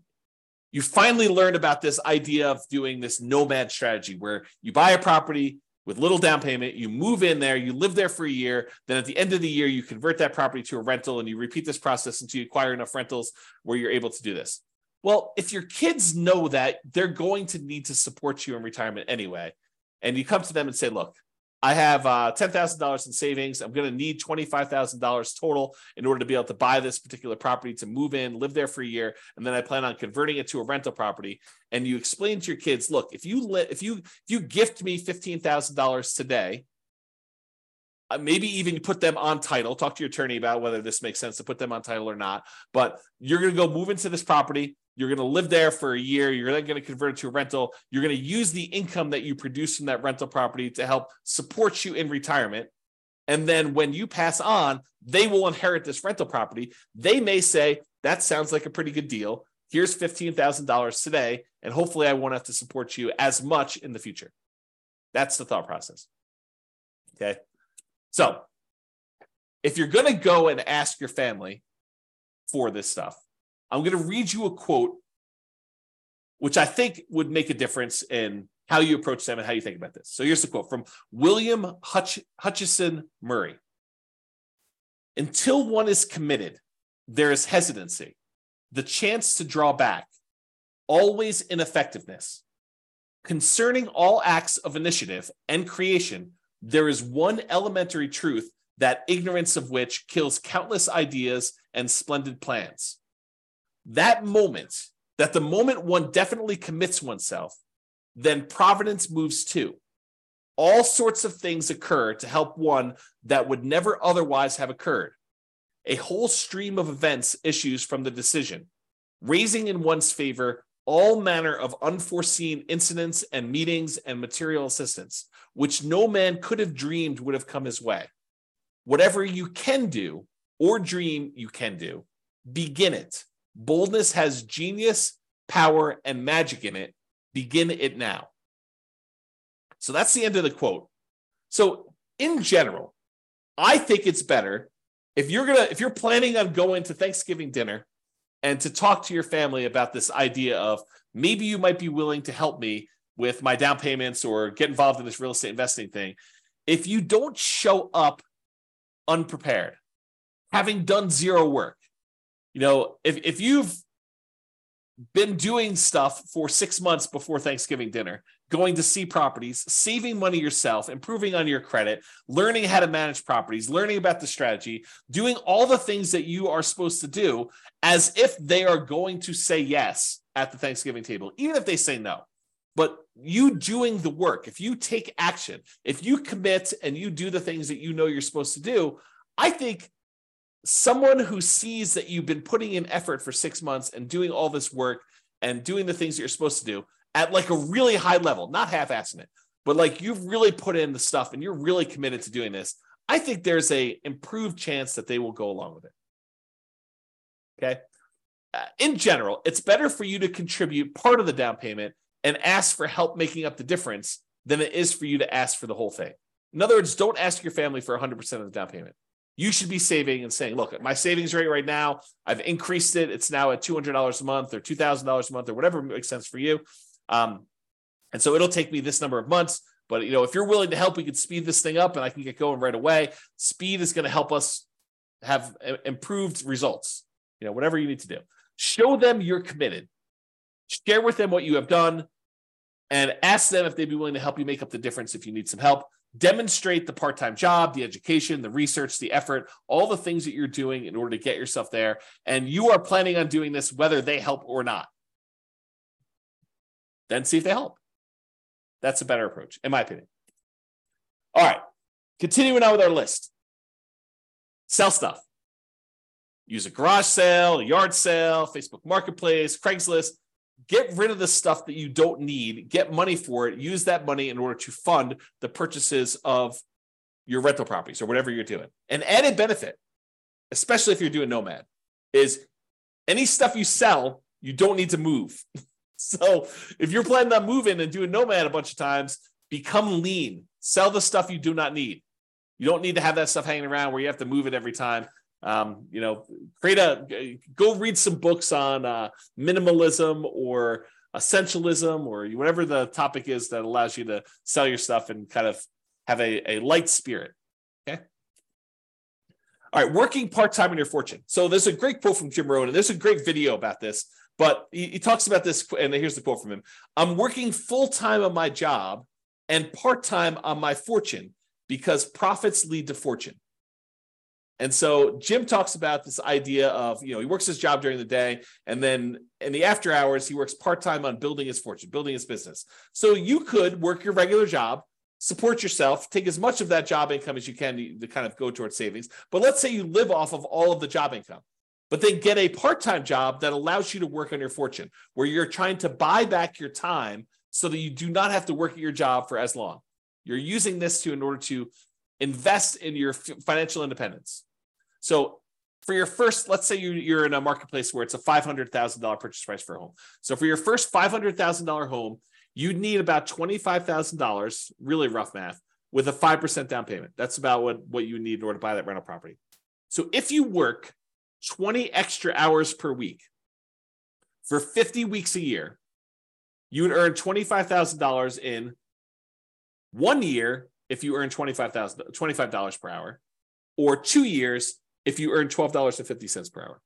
you finally learned about this idea of doing this nomad strategy where you buy a property with little down payment, you move in there, you live there for a year, then at the end of the year, you convert that property to a rental and you repeat this process until you acquire enough rentals where you're able to do this. Well, if your kids know that they're going to need to support you in retirement anyway, and you come to them and say, look, I have uh, $10,000 in savings. I'm going to need $25,000 total in order to be able to buy this particular property, to move in, live there for a year, and then I plan on converting it to a rental property. And you explain to your kids, look, if you if you if you gift me $15,000 today, uh, maybe even put them on title. Talk to your attorney about whether this makes sense to put them on title or not. But you're going to go move into this property. You're going to live there for a year. You're then going to convert it to a rental. You're going to use the income that you produce from that rental property to help support you in retirement. And then when you pass on, they will inherit this rental property. They may say, that sounds like a pretty good deal. Here's $15,000 today. And hopefully, I won't have to support you as much in the future. That's the thought process. Okay. So if you're going to go and ask your family for this stuff, I'm going to read you a quote, which I think would make a difference in how you approach them and how you think about this. So here's the quote from William Hutch- Hutchison Murray Until one is committed, there is hesitancy, the chance to draw back, always ineffectiveness. Concerning all acts of initiative and creation, there is one elementary truth that ignorance of which kills countless ideas and splendid plans that moment, that the moment one definitely commits oneself, then providence moves too. All sorts of things occur to help one that would never otherwise have occurred. A whole stream of events issues from the decision, raising in one's favor all manner of unforeseen incidents and meetings and material assistance, which no man could have dreamed would have come his way. Whatever you can do or dream you can do, begin it Boldness has genius, power, and magic in it. Begin it now. So that's the end of the quote. So, in general, I think it's better if you're gonna if you're planning on going to Thanksgiving dinner and to talk to your family about this idea of maybe you might be willing to help me with my down payments or get involved in this real estate investing thing. If you don't show up unprepared, having done zero work, you know, if if you've been doing stuff for six months before Thanksgiving dinner, going to see properties, saving money yourself, improving on your credit, learning how to manage properties, learning about the strategy, doing all the things that you are supposed to do as if they are going to say yes at the Thanksgiving table, even if they say no. But you doing the work, if you take action, if you commit and you do the things that you know you're supposed to do, I think someone who sees that you've been putting in effort for six months and doing all this work and doing the things that you're supposed to do at like a really high level, not half-assing it, but like you've really put in the stuff and you're really committed to doing this. I think there's a improved chance that they will go along with it. Okay. Uh, in general, it's better for you to contribute part of the down payment and ask for help making up the difference than it is for you to ask for the whole thing. In other words, don't ask your family for 100% of the down payment you should be saving and saying, look, my savings rate right now, I've increased it. It's now at $200 a month or $2,000 a month or whatever makes sense for you. Um, and so it'll take me this number of months. But you know, if you're willing to help, we can speed this thing up and I can get going right away. Speed is going to help us have improved results. You know, whatever you need to do. Show them you're committed. Share with them what you have done and ask them if they'd be willing to help you make up the difference if you need some help demonstrate the part-time job the education the research the effort all the things that you're doing in order to get yourself there. And you are planning on doing this whether they help or not. Then see if they help. That's a better approach in my opinion. All right. Continuing on with our list. Sell stuff. Use a garage sale a yard sale facebook marketplace craigslist get rid of the stuff that you don't need, get money for it, use that money in order to fund the purchases of your rental properties or whatever you're doing. An added benefit, especially if you're doing nomad, is any stuff you sell you don't need to move. (laughs) so if you're planning on moving and doing nomad a bunch of times, become lean. Sell the stuff you do not need. You don't need to have that stuff hanging around where you have to move it every time. Um, you know, create a go read some books on uh, minimalism or essentialism or whatever the topic is that allows you to sell your stuff and kind of have a, a light spirit. Okay. All right, working part time in your fortune. So there's a great quote from Jim Rohn, and there's a great video about this. But he, he talks about this, and here's the quote from him: "I'm working full time on my job and part time on my fortune because profits lead to fortune." And so Jim talks about this idea of, you know, he works his job during the day and then in the after hours, he works part time on building his fortune, building his business. So you could work your regular job, support yourself, take as much of that job income as you can to, kind of go towards savings. But let's say you live off of all of the job income, but then get a part time job that allows you to work on your fortune, where you're trying to buy back your time so that you do not have to work at your job for as long. You're using this to in order to invest in your financial independence. So for your first, let's say you, are in a marketplace where it's a $500,000 purchase price for a home. So for your first $500,000 home, you'd need about $25,000, really rough math, with a 5% down payment. That's about what, what you need in order to buy that rental property. So if you work 20 extra hours per week for 50 weeks a year, you would earn $25,000 in one year if you earn $25,000, $25 per hour, or two years if you earn $12.50 per hour.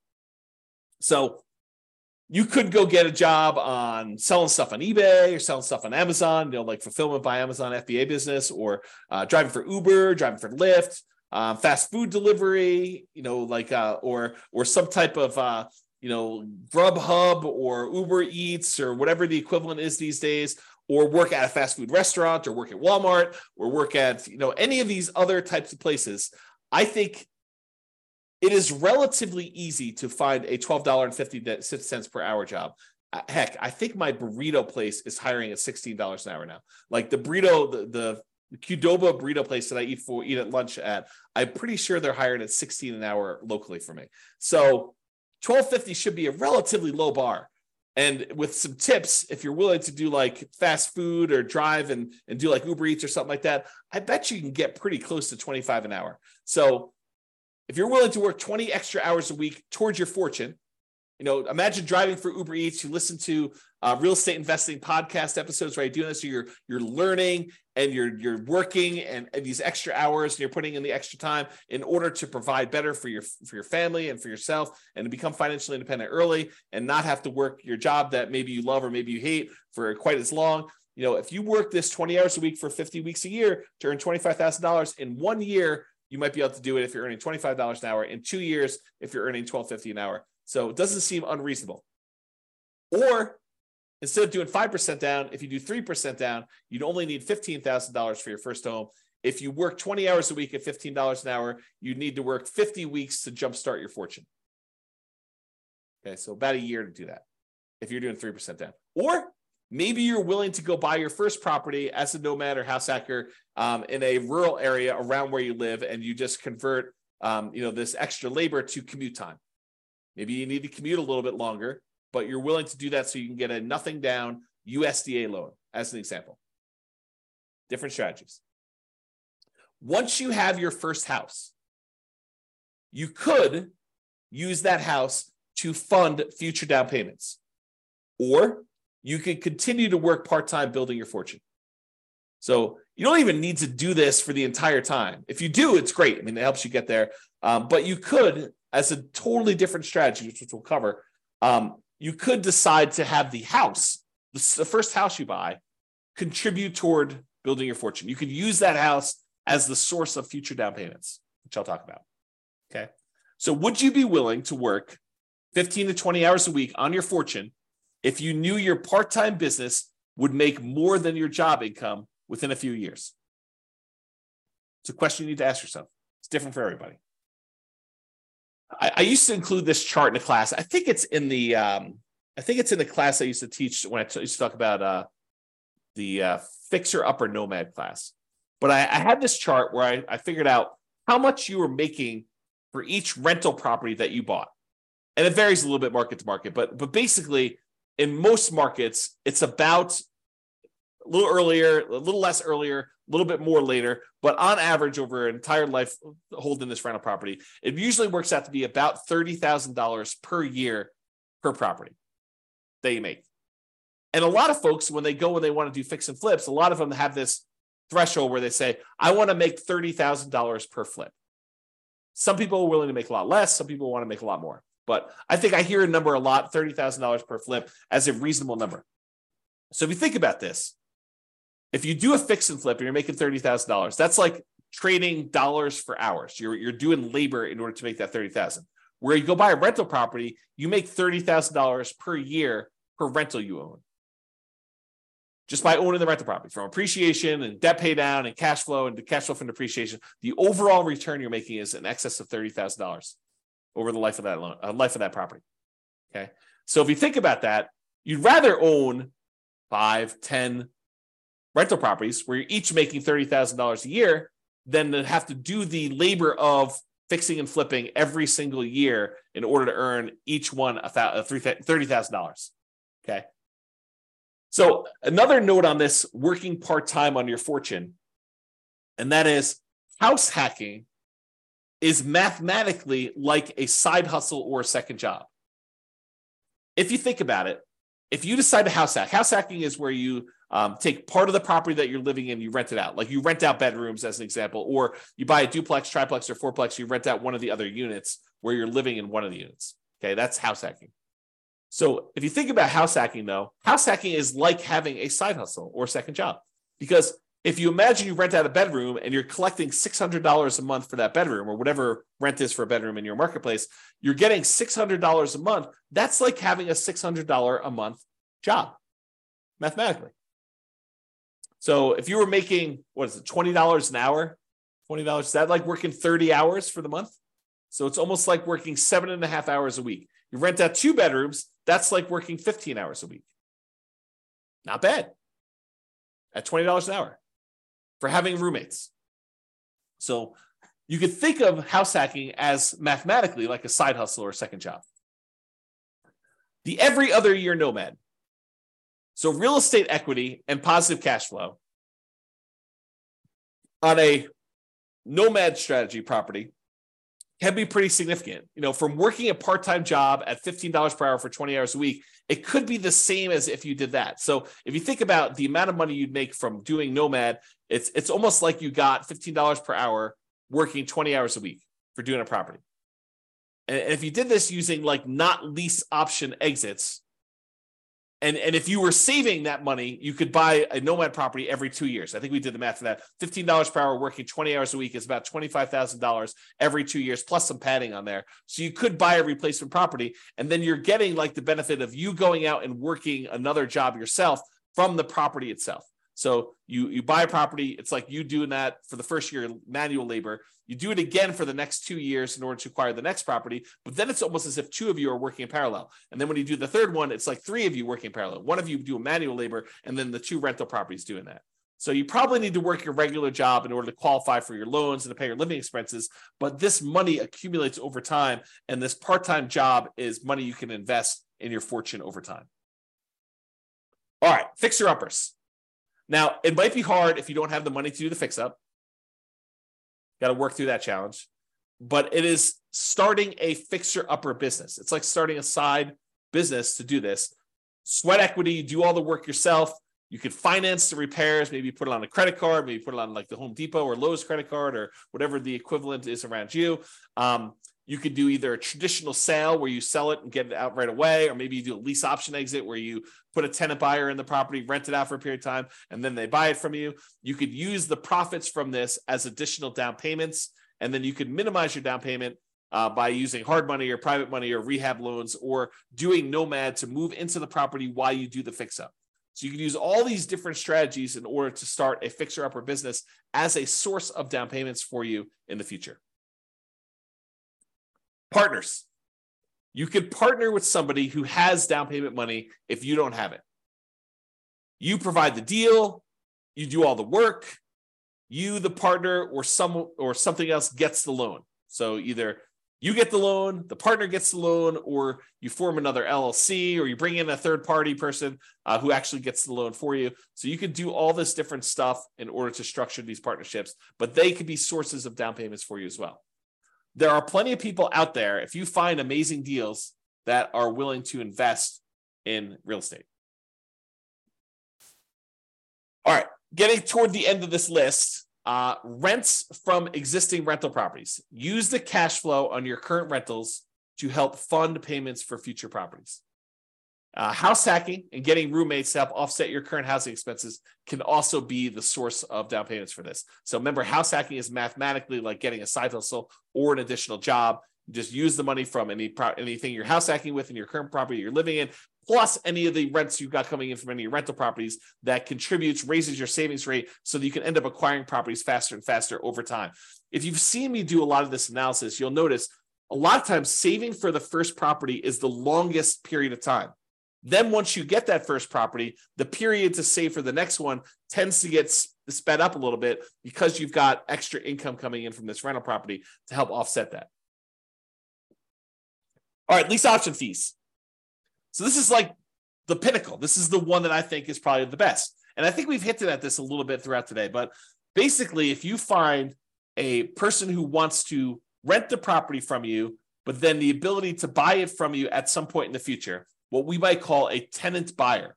So you could go get a job on selling stuff on eBay or selling stuff on Amazon, you know, like fulfillment by Amazon FBA business, or uh, driving for Uber, driving for Lyft, um, fast food delivery, you know, like uh, or or some type of uh, you know Grubhub or Uber Eats or whatever the equivalent is these days, or work at a fast food restaurant, or work at Walmart, or work at you know any of these other types of places. I think it is relatively easy to find a $12.50 per hour job. Uh, heck, I think my burrito place is hiring at $16 an hour now. Like the burrito, the, the Qdoba burrito place that I eat for eat at lunch at, I'm pretty sure they're hiring at 16 an hour locally for me. So 1250 should be a relatively low bar. And with some tips, if you're willing to do like fast food or drive and, and do like Uber Eats or something like that, I bet you can get pretty close to 25 an hour. So if you're willing to work 20 extra hours a week towards your fortune, you know, imagine driving for Uber Eats. You listen to uh, real estate investing podcast episodes where I do this. So you're you're learning and you're you're working and, and these extra hours and you're putting in the extra time in order to provide better for your for your family and for yourself and to become financially independent early and not have to work your job that maybe you love or maybe you hate for quite as long. You know, if you work this 20 hours a week for 50 weeks a year to earn $25,000 in one year, you might be able to do it if you're earning $25 an hour in two years if you're earning 1250 an hour so it doesn't seem unreasonable. Or instead of doing 5% down if you do 3% down you'd only need $15000 for your first home. If you work 20 hours a week at $15 an hour you need to work 50 weeks to jumpstart your fortune. Okay so about a year to do that if you're doing 3% down. Or Maybe you're willing to go buy your first property as a nomad or house hacker um, in a rural area around where you live, and you just convert, um, you know, this extra labor to commute time. Maybe you need to commute a little bit longer, but you're willing to do that so you can get a nothing down USDA loan, as an example. Different strategies. Once you have your first house, you could use that house to fund future down payments. Or you can continue to work part time building your fortune. So you don't even need to do this for the entire time. If you do, it's great. I mean, it helps you get there. Um, but you could, as a totally different strategy, which we'll cover, um, you could decide to have the house, the first house you buy, contribute toward building your fortune. You could use that house as the source of future down payments, which I'll talk about. Okay. So, would you be willing to work 15 to 20 hours a week on your fortune if you knew your part time business would make more than your job income within a few years? It's a question you need to ask yourself. It's different for everybody. I, I used to include this chart in a class. I think it's in the um, I think it's in the class I used to teach when I t- used to talk about uh, the uh, fixer upper nomad class. But I, I had this chart where I, I figured out how much you were making for each rental property that you bought. and it varies a little bit market to market, but but basically in most markets, it's about a little earlier, a little less earlier, a little bit more later, but on average over an entire life holding this rental property, it usually works out to be about $30,000 per year per property that you make. And a lot of folks, when they go and they want to do fix and flips, a lot of them have this threshold where they say, I want to make $30,000 per flip. Some people are willing to make a lot less, some people want to make a lot more. But I think I hear a number a lot, $30,000 per flip, as a reasonable number. So if you think about this, if you do a fix and flip and you're making $30,000, that's like trading dollars for hours. You're, you're doing labor in order to make that 30,000. Where you go buy a rental property, you make $30,000 per year per rental you own. Just by owning the rental property from appreciation and debt pay down and cash flow and the cash flow from depreciation, the overall return you're making is in excess of $30,000 over the life of that loan, uh, life of that property. Okay. So if you think about that, you'd rather own five, 10 rental properties where you're each making $30,000 a year than to have to do the labor of fixing and flipping every single year in order to earn each one a $30,000. Okay. So another note on this working part-time on your fortune, and that is house hacking is mathematically like a side hustle or a second job. If you think about it, if you decide to house hack, house hacking is where you um, take part of the property that you're living in, you rent it out. Like you rent out bedrooms as an example, or you buy a duplex, triplex, or fourplex, you rent out one of the other units where you're living in one of the units. Okay, that's house hacking. So if you think about house hacking, though, house hacking is like having a side hustle or second job because if you imagine you rent out a bedroom and you're collecting $600 a month for that bedroom or whatever rent is for a bedroom in your marketplace, you're getting $600 a month. That's like having a $600 a month job mathematically. So if you were making, what is it, $20 an hour, $20, is that like working 30 hours for the month? So it's almost like working seven and a half hours a week. You rent out two bedrooms, that's like working 15 hours a week. Not bad at $20 an hour for having roommates. So you could think of house hacking as mathematically like a side hustle or a second job. The every other year nomad. So real estate equity and positive cash flow on a nomad strategy property can be pretty significant. You know, from working a part-time job at $15 per hour for 20 hours a week, it could be the same as if you did that. So if you think about the amount of money you'd make from doing Nomad, it's it's almost like you got $15 per hour working 20 hours a week for doing a property. And if you did this using like not lease option exits, and, and if you were saving that money, you could buy a nomad property every two years. I think we did the math for that. $15 per hour working 20 hours a week is about $25,000 every two years, plus some padding on there. So you could buy a replacement property. And then you're getting like the benefit of you going out and working another job yourself from the property itself. So you you buy a property, it's like you doing that for the first year manual labor. You do it again for the next two years in order to acquire the next property, but then it's almost as if two of you are working in parallel. And then when you do the third one, it's like three of you working in parallel. One of you do a manual labor, and then the two rental properties doing that. So you probably need to work your regular job in order to qualify for your loans and to pay your living expenses. But this money accumulates over time, and this part-time job is money you can invest in your fortune over time. All right, fixer uppers. Now, it might be hard if you don't have the money to do the fix up. Got to work through that challenge. But it is starting a fixer upper business. It's like starting a side business to do this. Sweat equity, you do all the work yourself. You could finance the repairs, maybe put it on a credit card, maybe put it on like the Home Depot or Lowe's credit card or whatever the equivalent is around you. Um, you could do either a traditional sale where you sell it and get it out right away, or maybe you do a lease option exit where you put a tenant buyer in the property, rent it out for a period of time, and then they buy it from you. You could use the profits from this as additional down payments, and then you could minimize your down payment uh, by using hard money or private money or rehab loans or doing nomad to move into the property while you do the fix up. So you can use all these different strategies in order to start a fixer upper business as a source of down payments for you in the future. Partners. You could partner with somebody who has down payment money if you don't have it. You provide the deal, you do all the work, you, the partner, or some or something else gets the loan. So either you get the loan, the partner gets the loan, or you form another LLC, or you bring in a third party person uh, who actually gets the loan for you. So you could do all this different stuff in order to structure these partnerships, but they could be sources of down payments for you as well. There are plenty of people out there, if you find amazing deals, that are willing to invest in real estate. All right, getting toward the end of this list, uh, rents from existing rental properties. Use the cash flow on your current rentals to help fund payments for future properties. Uh, house hacking and getting roommates to help offset your current housing expenses can also be the source of down payments for this. So remember, house hacking is mathematically like getting a side hustle or an additional job. Just use the money from any pro- anything you're house hacking with in your current property you're living in, plus any of the rents you've got coming in from any rental properties that contributes, raises your savings rate so that you can end up acquiring properties faster and faster over time. If you've seen me do a lot of this analysis, you'll notice a lot of times saving for the first property is the longest period of time. Then once you get that first property, the period to save for the next one tends to get sped up a little bit because you've got extra income coming in from this rental property to help offset that. All right, lease option fees. So this is like the pinnacle. This is the one that I think is probably the best. And I think we've hinted at this a little bit throughout today. But basically, if you find a person who wants to rent the property from you, but then the ability to buy it from you at some point in the future, what we might call a tenant buyer.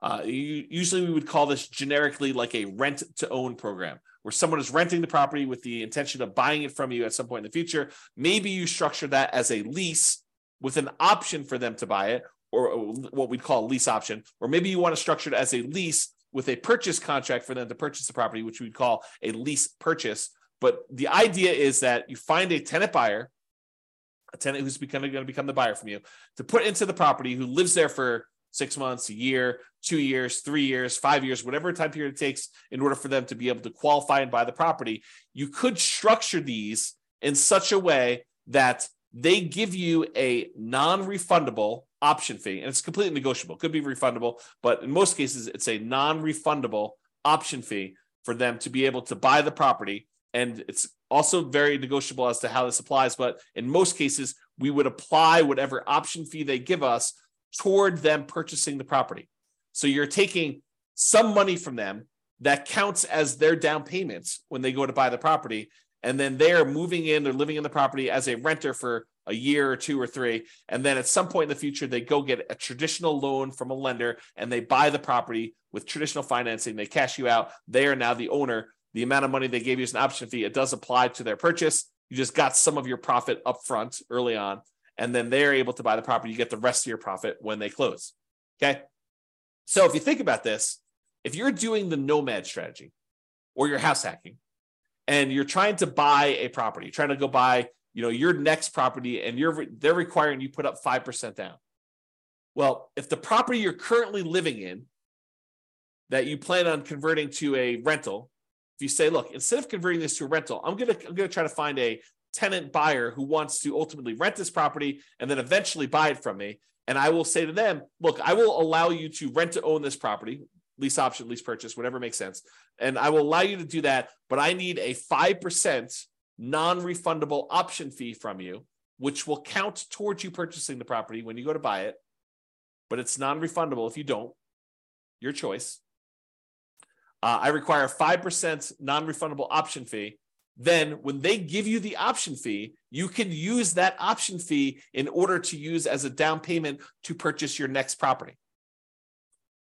Uh, usually, we would call this generically like a rent to own program, where someone is renting the property with the intention of buying it from you at some point in the future. Maybe you structure that as a lease with an option for them to buy it, or what we'd call a lease option, or maybe you want to structure it as a lease with a purchase contract for them to purchase the property, which we'd call a lease purchase. But the idea is that you find a tenant buyer, a tenant who's becoming going to become the buyer from you, to put into the property who lives there for six months, a year, two years, three years, five years, whatever time period it takes in order for them to be able to qualify and buy the property. You could structure these in such a way that they give you a non-refundable option fee, and it's completely negotiable. it Could be refundable, but in most cases, it's a non-refundable option fee for them to be able to buy the property. And it's also very negotiable as to how this applies. But in most cases, we would apply whatever option fee they give us toward them purchasing the property. So you're taking some money from them that counts as their down payments when they go to buy the property and then they're moving in, they're living in the property as a renter for a year or two or three. And then at some point in the future, they go get a traditional loan from a lender and they buy the property with traditional financing. They cash you out. They are now the owner. The amount of money they gave you as an option fee, it does apply to their purchase. You just got some of your profit up front early on. And then they're able to buy the property. You get the rest of your profit when they close. Okay. So if you think about this, if you're doing the nomad strategy or you're house hacking, and you're trying to buy a property, trying to go buy, you know, your next property, and you're they're requiring you put up five percent down. Well, if the property you're currently living in that you plan on converting to a rental, if you say, look, instead of converting this to a rental, I'm gonna I'm gonna try to find a tenant buyer who wants to ultimately rent this property and then eventually buy it from me. And I will say to them, look, I will allow you to rent to own this property, lease option, lease purchase, whatever makes sense. And I will allow you to do that, but I need a 5% non refundable option fee from you, which will count towards you purchasing the property when you go to buy it. But it's non refundable if you don't, your choice. Uh, I require a 5% non refundable option fee. Then, when they give you the option fee, you can use that option fee in order to use as a down payment to purchase your next property.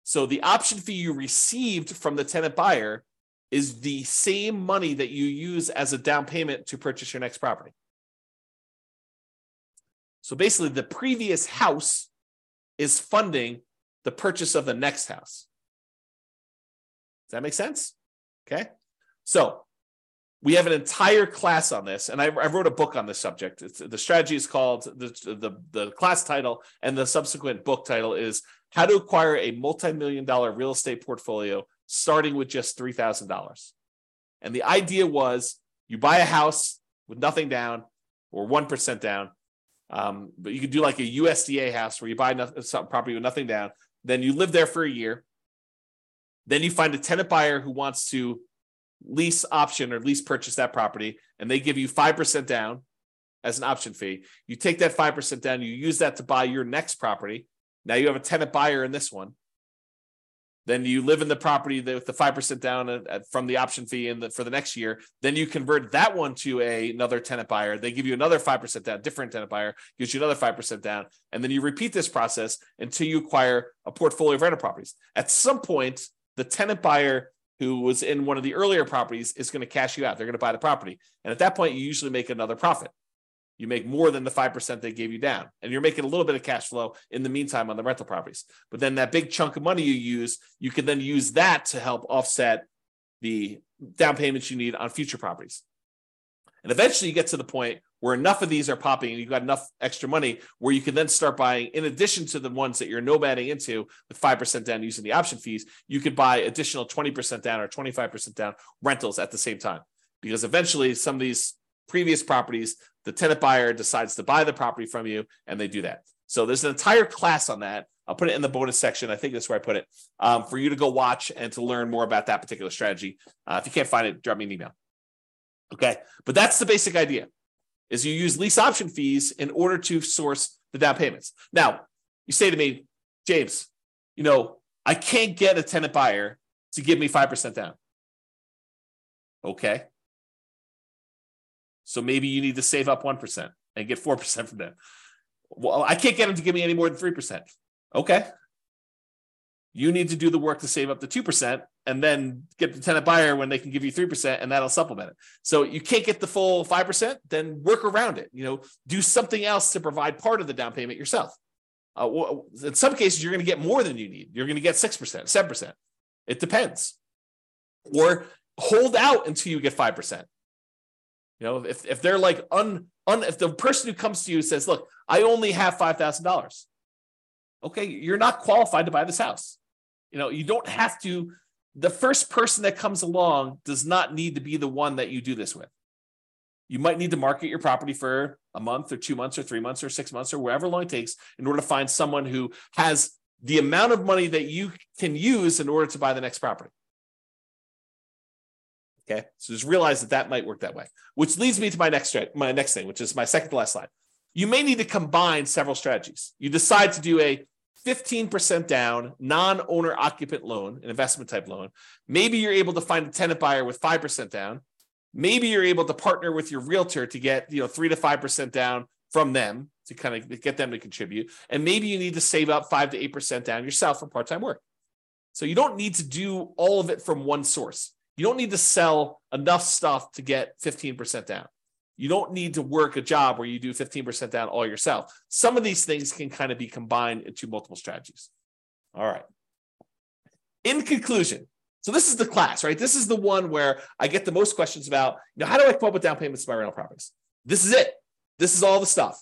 So the option fee you received from the tenant buyer is the same money that you use as a down payment to purchase your next property. So basically, the previous house is funding the purchase of the next house. Does that make sense? Okay. So we have an entire class on this, and I, I wrote a book on this subject. It's, the strategy is called the, the the class title, and the subsequent book title is "How to Acquire a Multi-Million Dollar Real Estate Portfolio Starting with Just Three Thousand Dollars." And the idea was you buy a house with nothing down or one percent down, um, but you could do like a USDA house where you buy no, some property with nothing down. Then you live there for a year. Then you find a tenant buyer who wants to lease option or lease purchase that property and they give you 5% down as an option fee. You take that 5% down, you use that to buy your next property. Now you have a tenant buyer in this one. Then you live in the property with the 5% down from the option fee the, for the next year. Then you convert that one to a, another tenant buyer. They give you another 5% down, different tenant buyer gives you another 5% down. And then you repeat this process until you acquire a portfolio of rental properties. At some point, the tenant buyer who was in one of the earlier properties is going to cash you out. They're going to buy the property. And at that point, you usually make another profit you make more than the 5% they gave you down. And you're making a little bit of cash flow in the meantime on the rental properties. But then that big chunk of money you use, you can then use that to help offset the down payments you need on future properties. And eventually you get to the point where enough of these are popping and you've got enough extra money where you can then start buying, in addition to the ones that you're nomading into with 5% down using the option fees, you could buy additional 20% down or 25% down rentals at the same time. Because eventually some of these previous properties the tenant buyer decides to buy the property from you, and they do that. So there's an entire class on that. I'll put it in the bonus section. I think that's where I put it um, for you to go watch and to learn more about that particular strategy. Uh, if you can't find it, drop me an email. Okay, but that's the basic idea: is you use lease option fees in order to source the down payments. Now, you say to me, James, you know, I can't get a tenant buyer to give me five percent down. Okay, so maybe you need to save up 1% and get 4% from them. Well, I can't get them to give me any more than 3%. Okay. You need to do the work to save up the 2% and then get the tenant buyer when they can give you 3% and that'll supplement it. So you can't get the full 5%, then work around it. You know, do something else to provide part of the down payment yourself. Uh, in some cases, you're going to get more than you need. You're going to get 6%, 7%. It depends. Or hold out until you get 5%. You know, if, if they're like un, un if the person who comes to you says, look, I only have five thousand dollars. Okay, you're not qualified to buy this house. You know, you don't have to, the first person that comes along does not need to be the one that you do this with. You might need to market your property for a month or two months or three months or six months or whatever long it takes in order to find someone who has the amount of money that you can use in order to buy the next property. Okay, so just realize that that might work that way. Which leads me to my next my next thing, which is my second to last slide. You may need to combine several strategies. You decide to do a 15% down non-owner occupant loan, an investment type loan. Maybe you're able to find a tenant buyer with 5% down. Maybe you're able to partner with your realtor to get, you know, 3 to 5% down from them to kind of get them to contribute. And maybe you need to save up 5 to 8% down yourself for part-time work. So you don't need to do all of it from one source. You don't need to sell enough stuff to get 15% down. You don't need to work a job where you do 15% down all yourself. Some of these things can kind of be combined into multiple strategies. All right. In conclusion, so this is the class, right? This is the one where I get the most questions about, you know, how do I come up with down payments to my rental properties? This is it. This is all the stuff.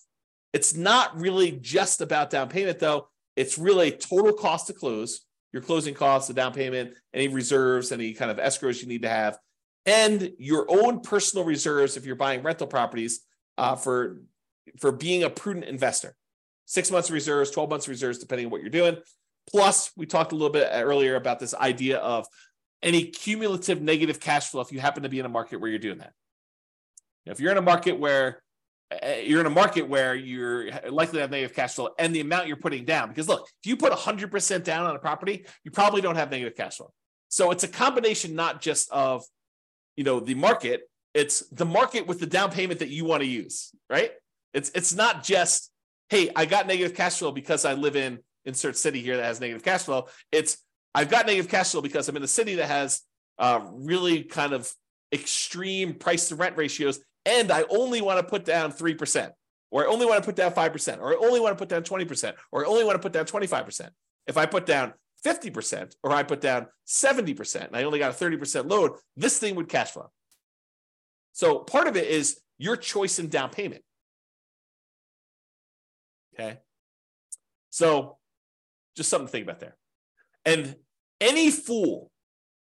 It's not really just about down payment, though. It's really total cost to close, your closing costs, the down payment, any reserves, any kind of escrows you need to have, and your own personal reserves if you're buying rental properties uh, for for being a prudent investor. Six months reserves, 12 months reserves, depending on what you're doing. Plus, we talked a little bit earlier about this idea of any cumulative negative cash flow if you happen to be in a market where you're doing that. If you're in a market where uh, you're in a market where you're likely to have negative cash flow and the amount you're putting down. Because look, if you put 100% down on a property, you probably don't have negative cash flow. So it's a combination not just of, you know, the market, it's the market with the down payment that you want to use, right? It's it's not just, hey, I got negative cash flow because I live in insert city here that has negative cash flow. It's I've got negative cash flow because I'm in a city that has uh, really kind of extreme price to rent ratios and I only want to put down 3%, or I only want to put down 5%, or I only want to put down 20%, or I only want to put down 25%. If I put down 50% or I put down 70% and I only got a 30% load, this thing would cash flow. So part of it is your choice in down payment. Okay. So just something to think about there. And any fool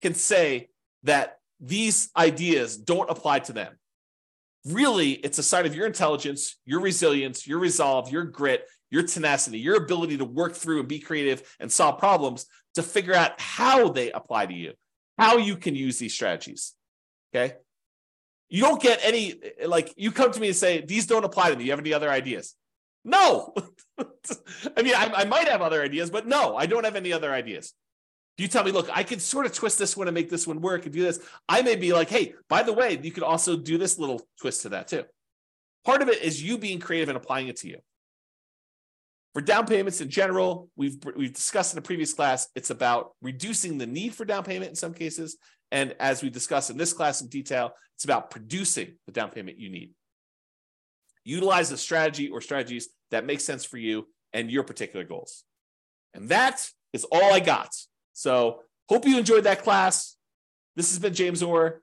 can say that these ideas don't apply to them really it's a sign of your intelligence, your resilience, your resolve, your grit, your tenacity, your ability to work through and be creative and solve problems to figure out how they apply to you, how you can use these strategies. Okay. You don't get any, like, you come to me and say, these don't apply to me. You have any other ideas? No. (laughs) I mean, I, I, might have other ideas, but no, I don't have any other ideas. You tell me, look, I could sort of twist this one and make this one work and do this. I may be like, hey, by the way, you could also do this little twist to that too. Part of it is you being creative and applying it to you. For down payments in general, we've we've discussed in a previous class, it's about reducing the need for down payment in some cases. And as we discussed in this class in detail, it's about producing the down payment you need. Utilize the strategy or strategies that make sense for you and your particular goals. And that is all I got. So hope you enjoyed that class. This has been James Orr.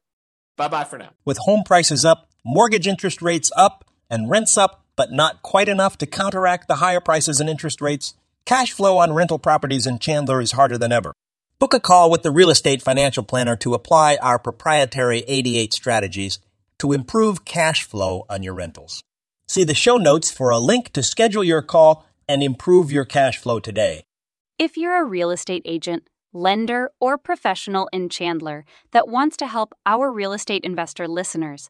Bye bye for now. With home prices up, mortgage interest rates up, and rents up, but not quite enough to counteract the higher prices and interest rates, cash flow on rental properties in Chandler is harder than ever. Book a call with the real estate financial planner to apply our proprietary 88 strategies to improve cash flow on your rentals. See the show notes for a link to schedule your call and improve your cash flow today. If you're a real estate agent, lender, or professional in Chandler that wants to help our real estate investor listeners,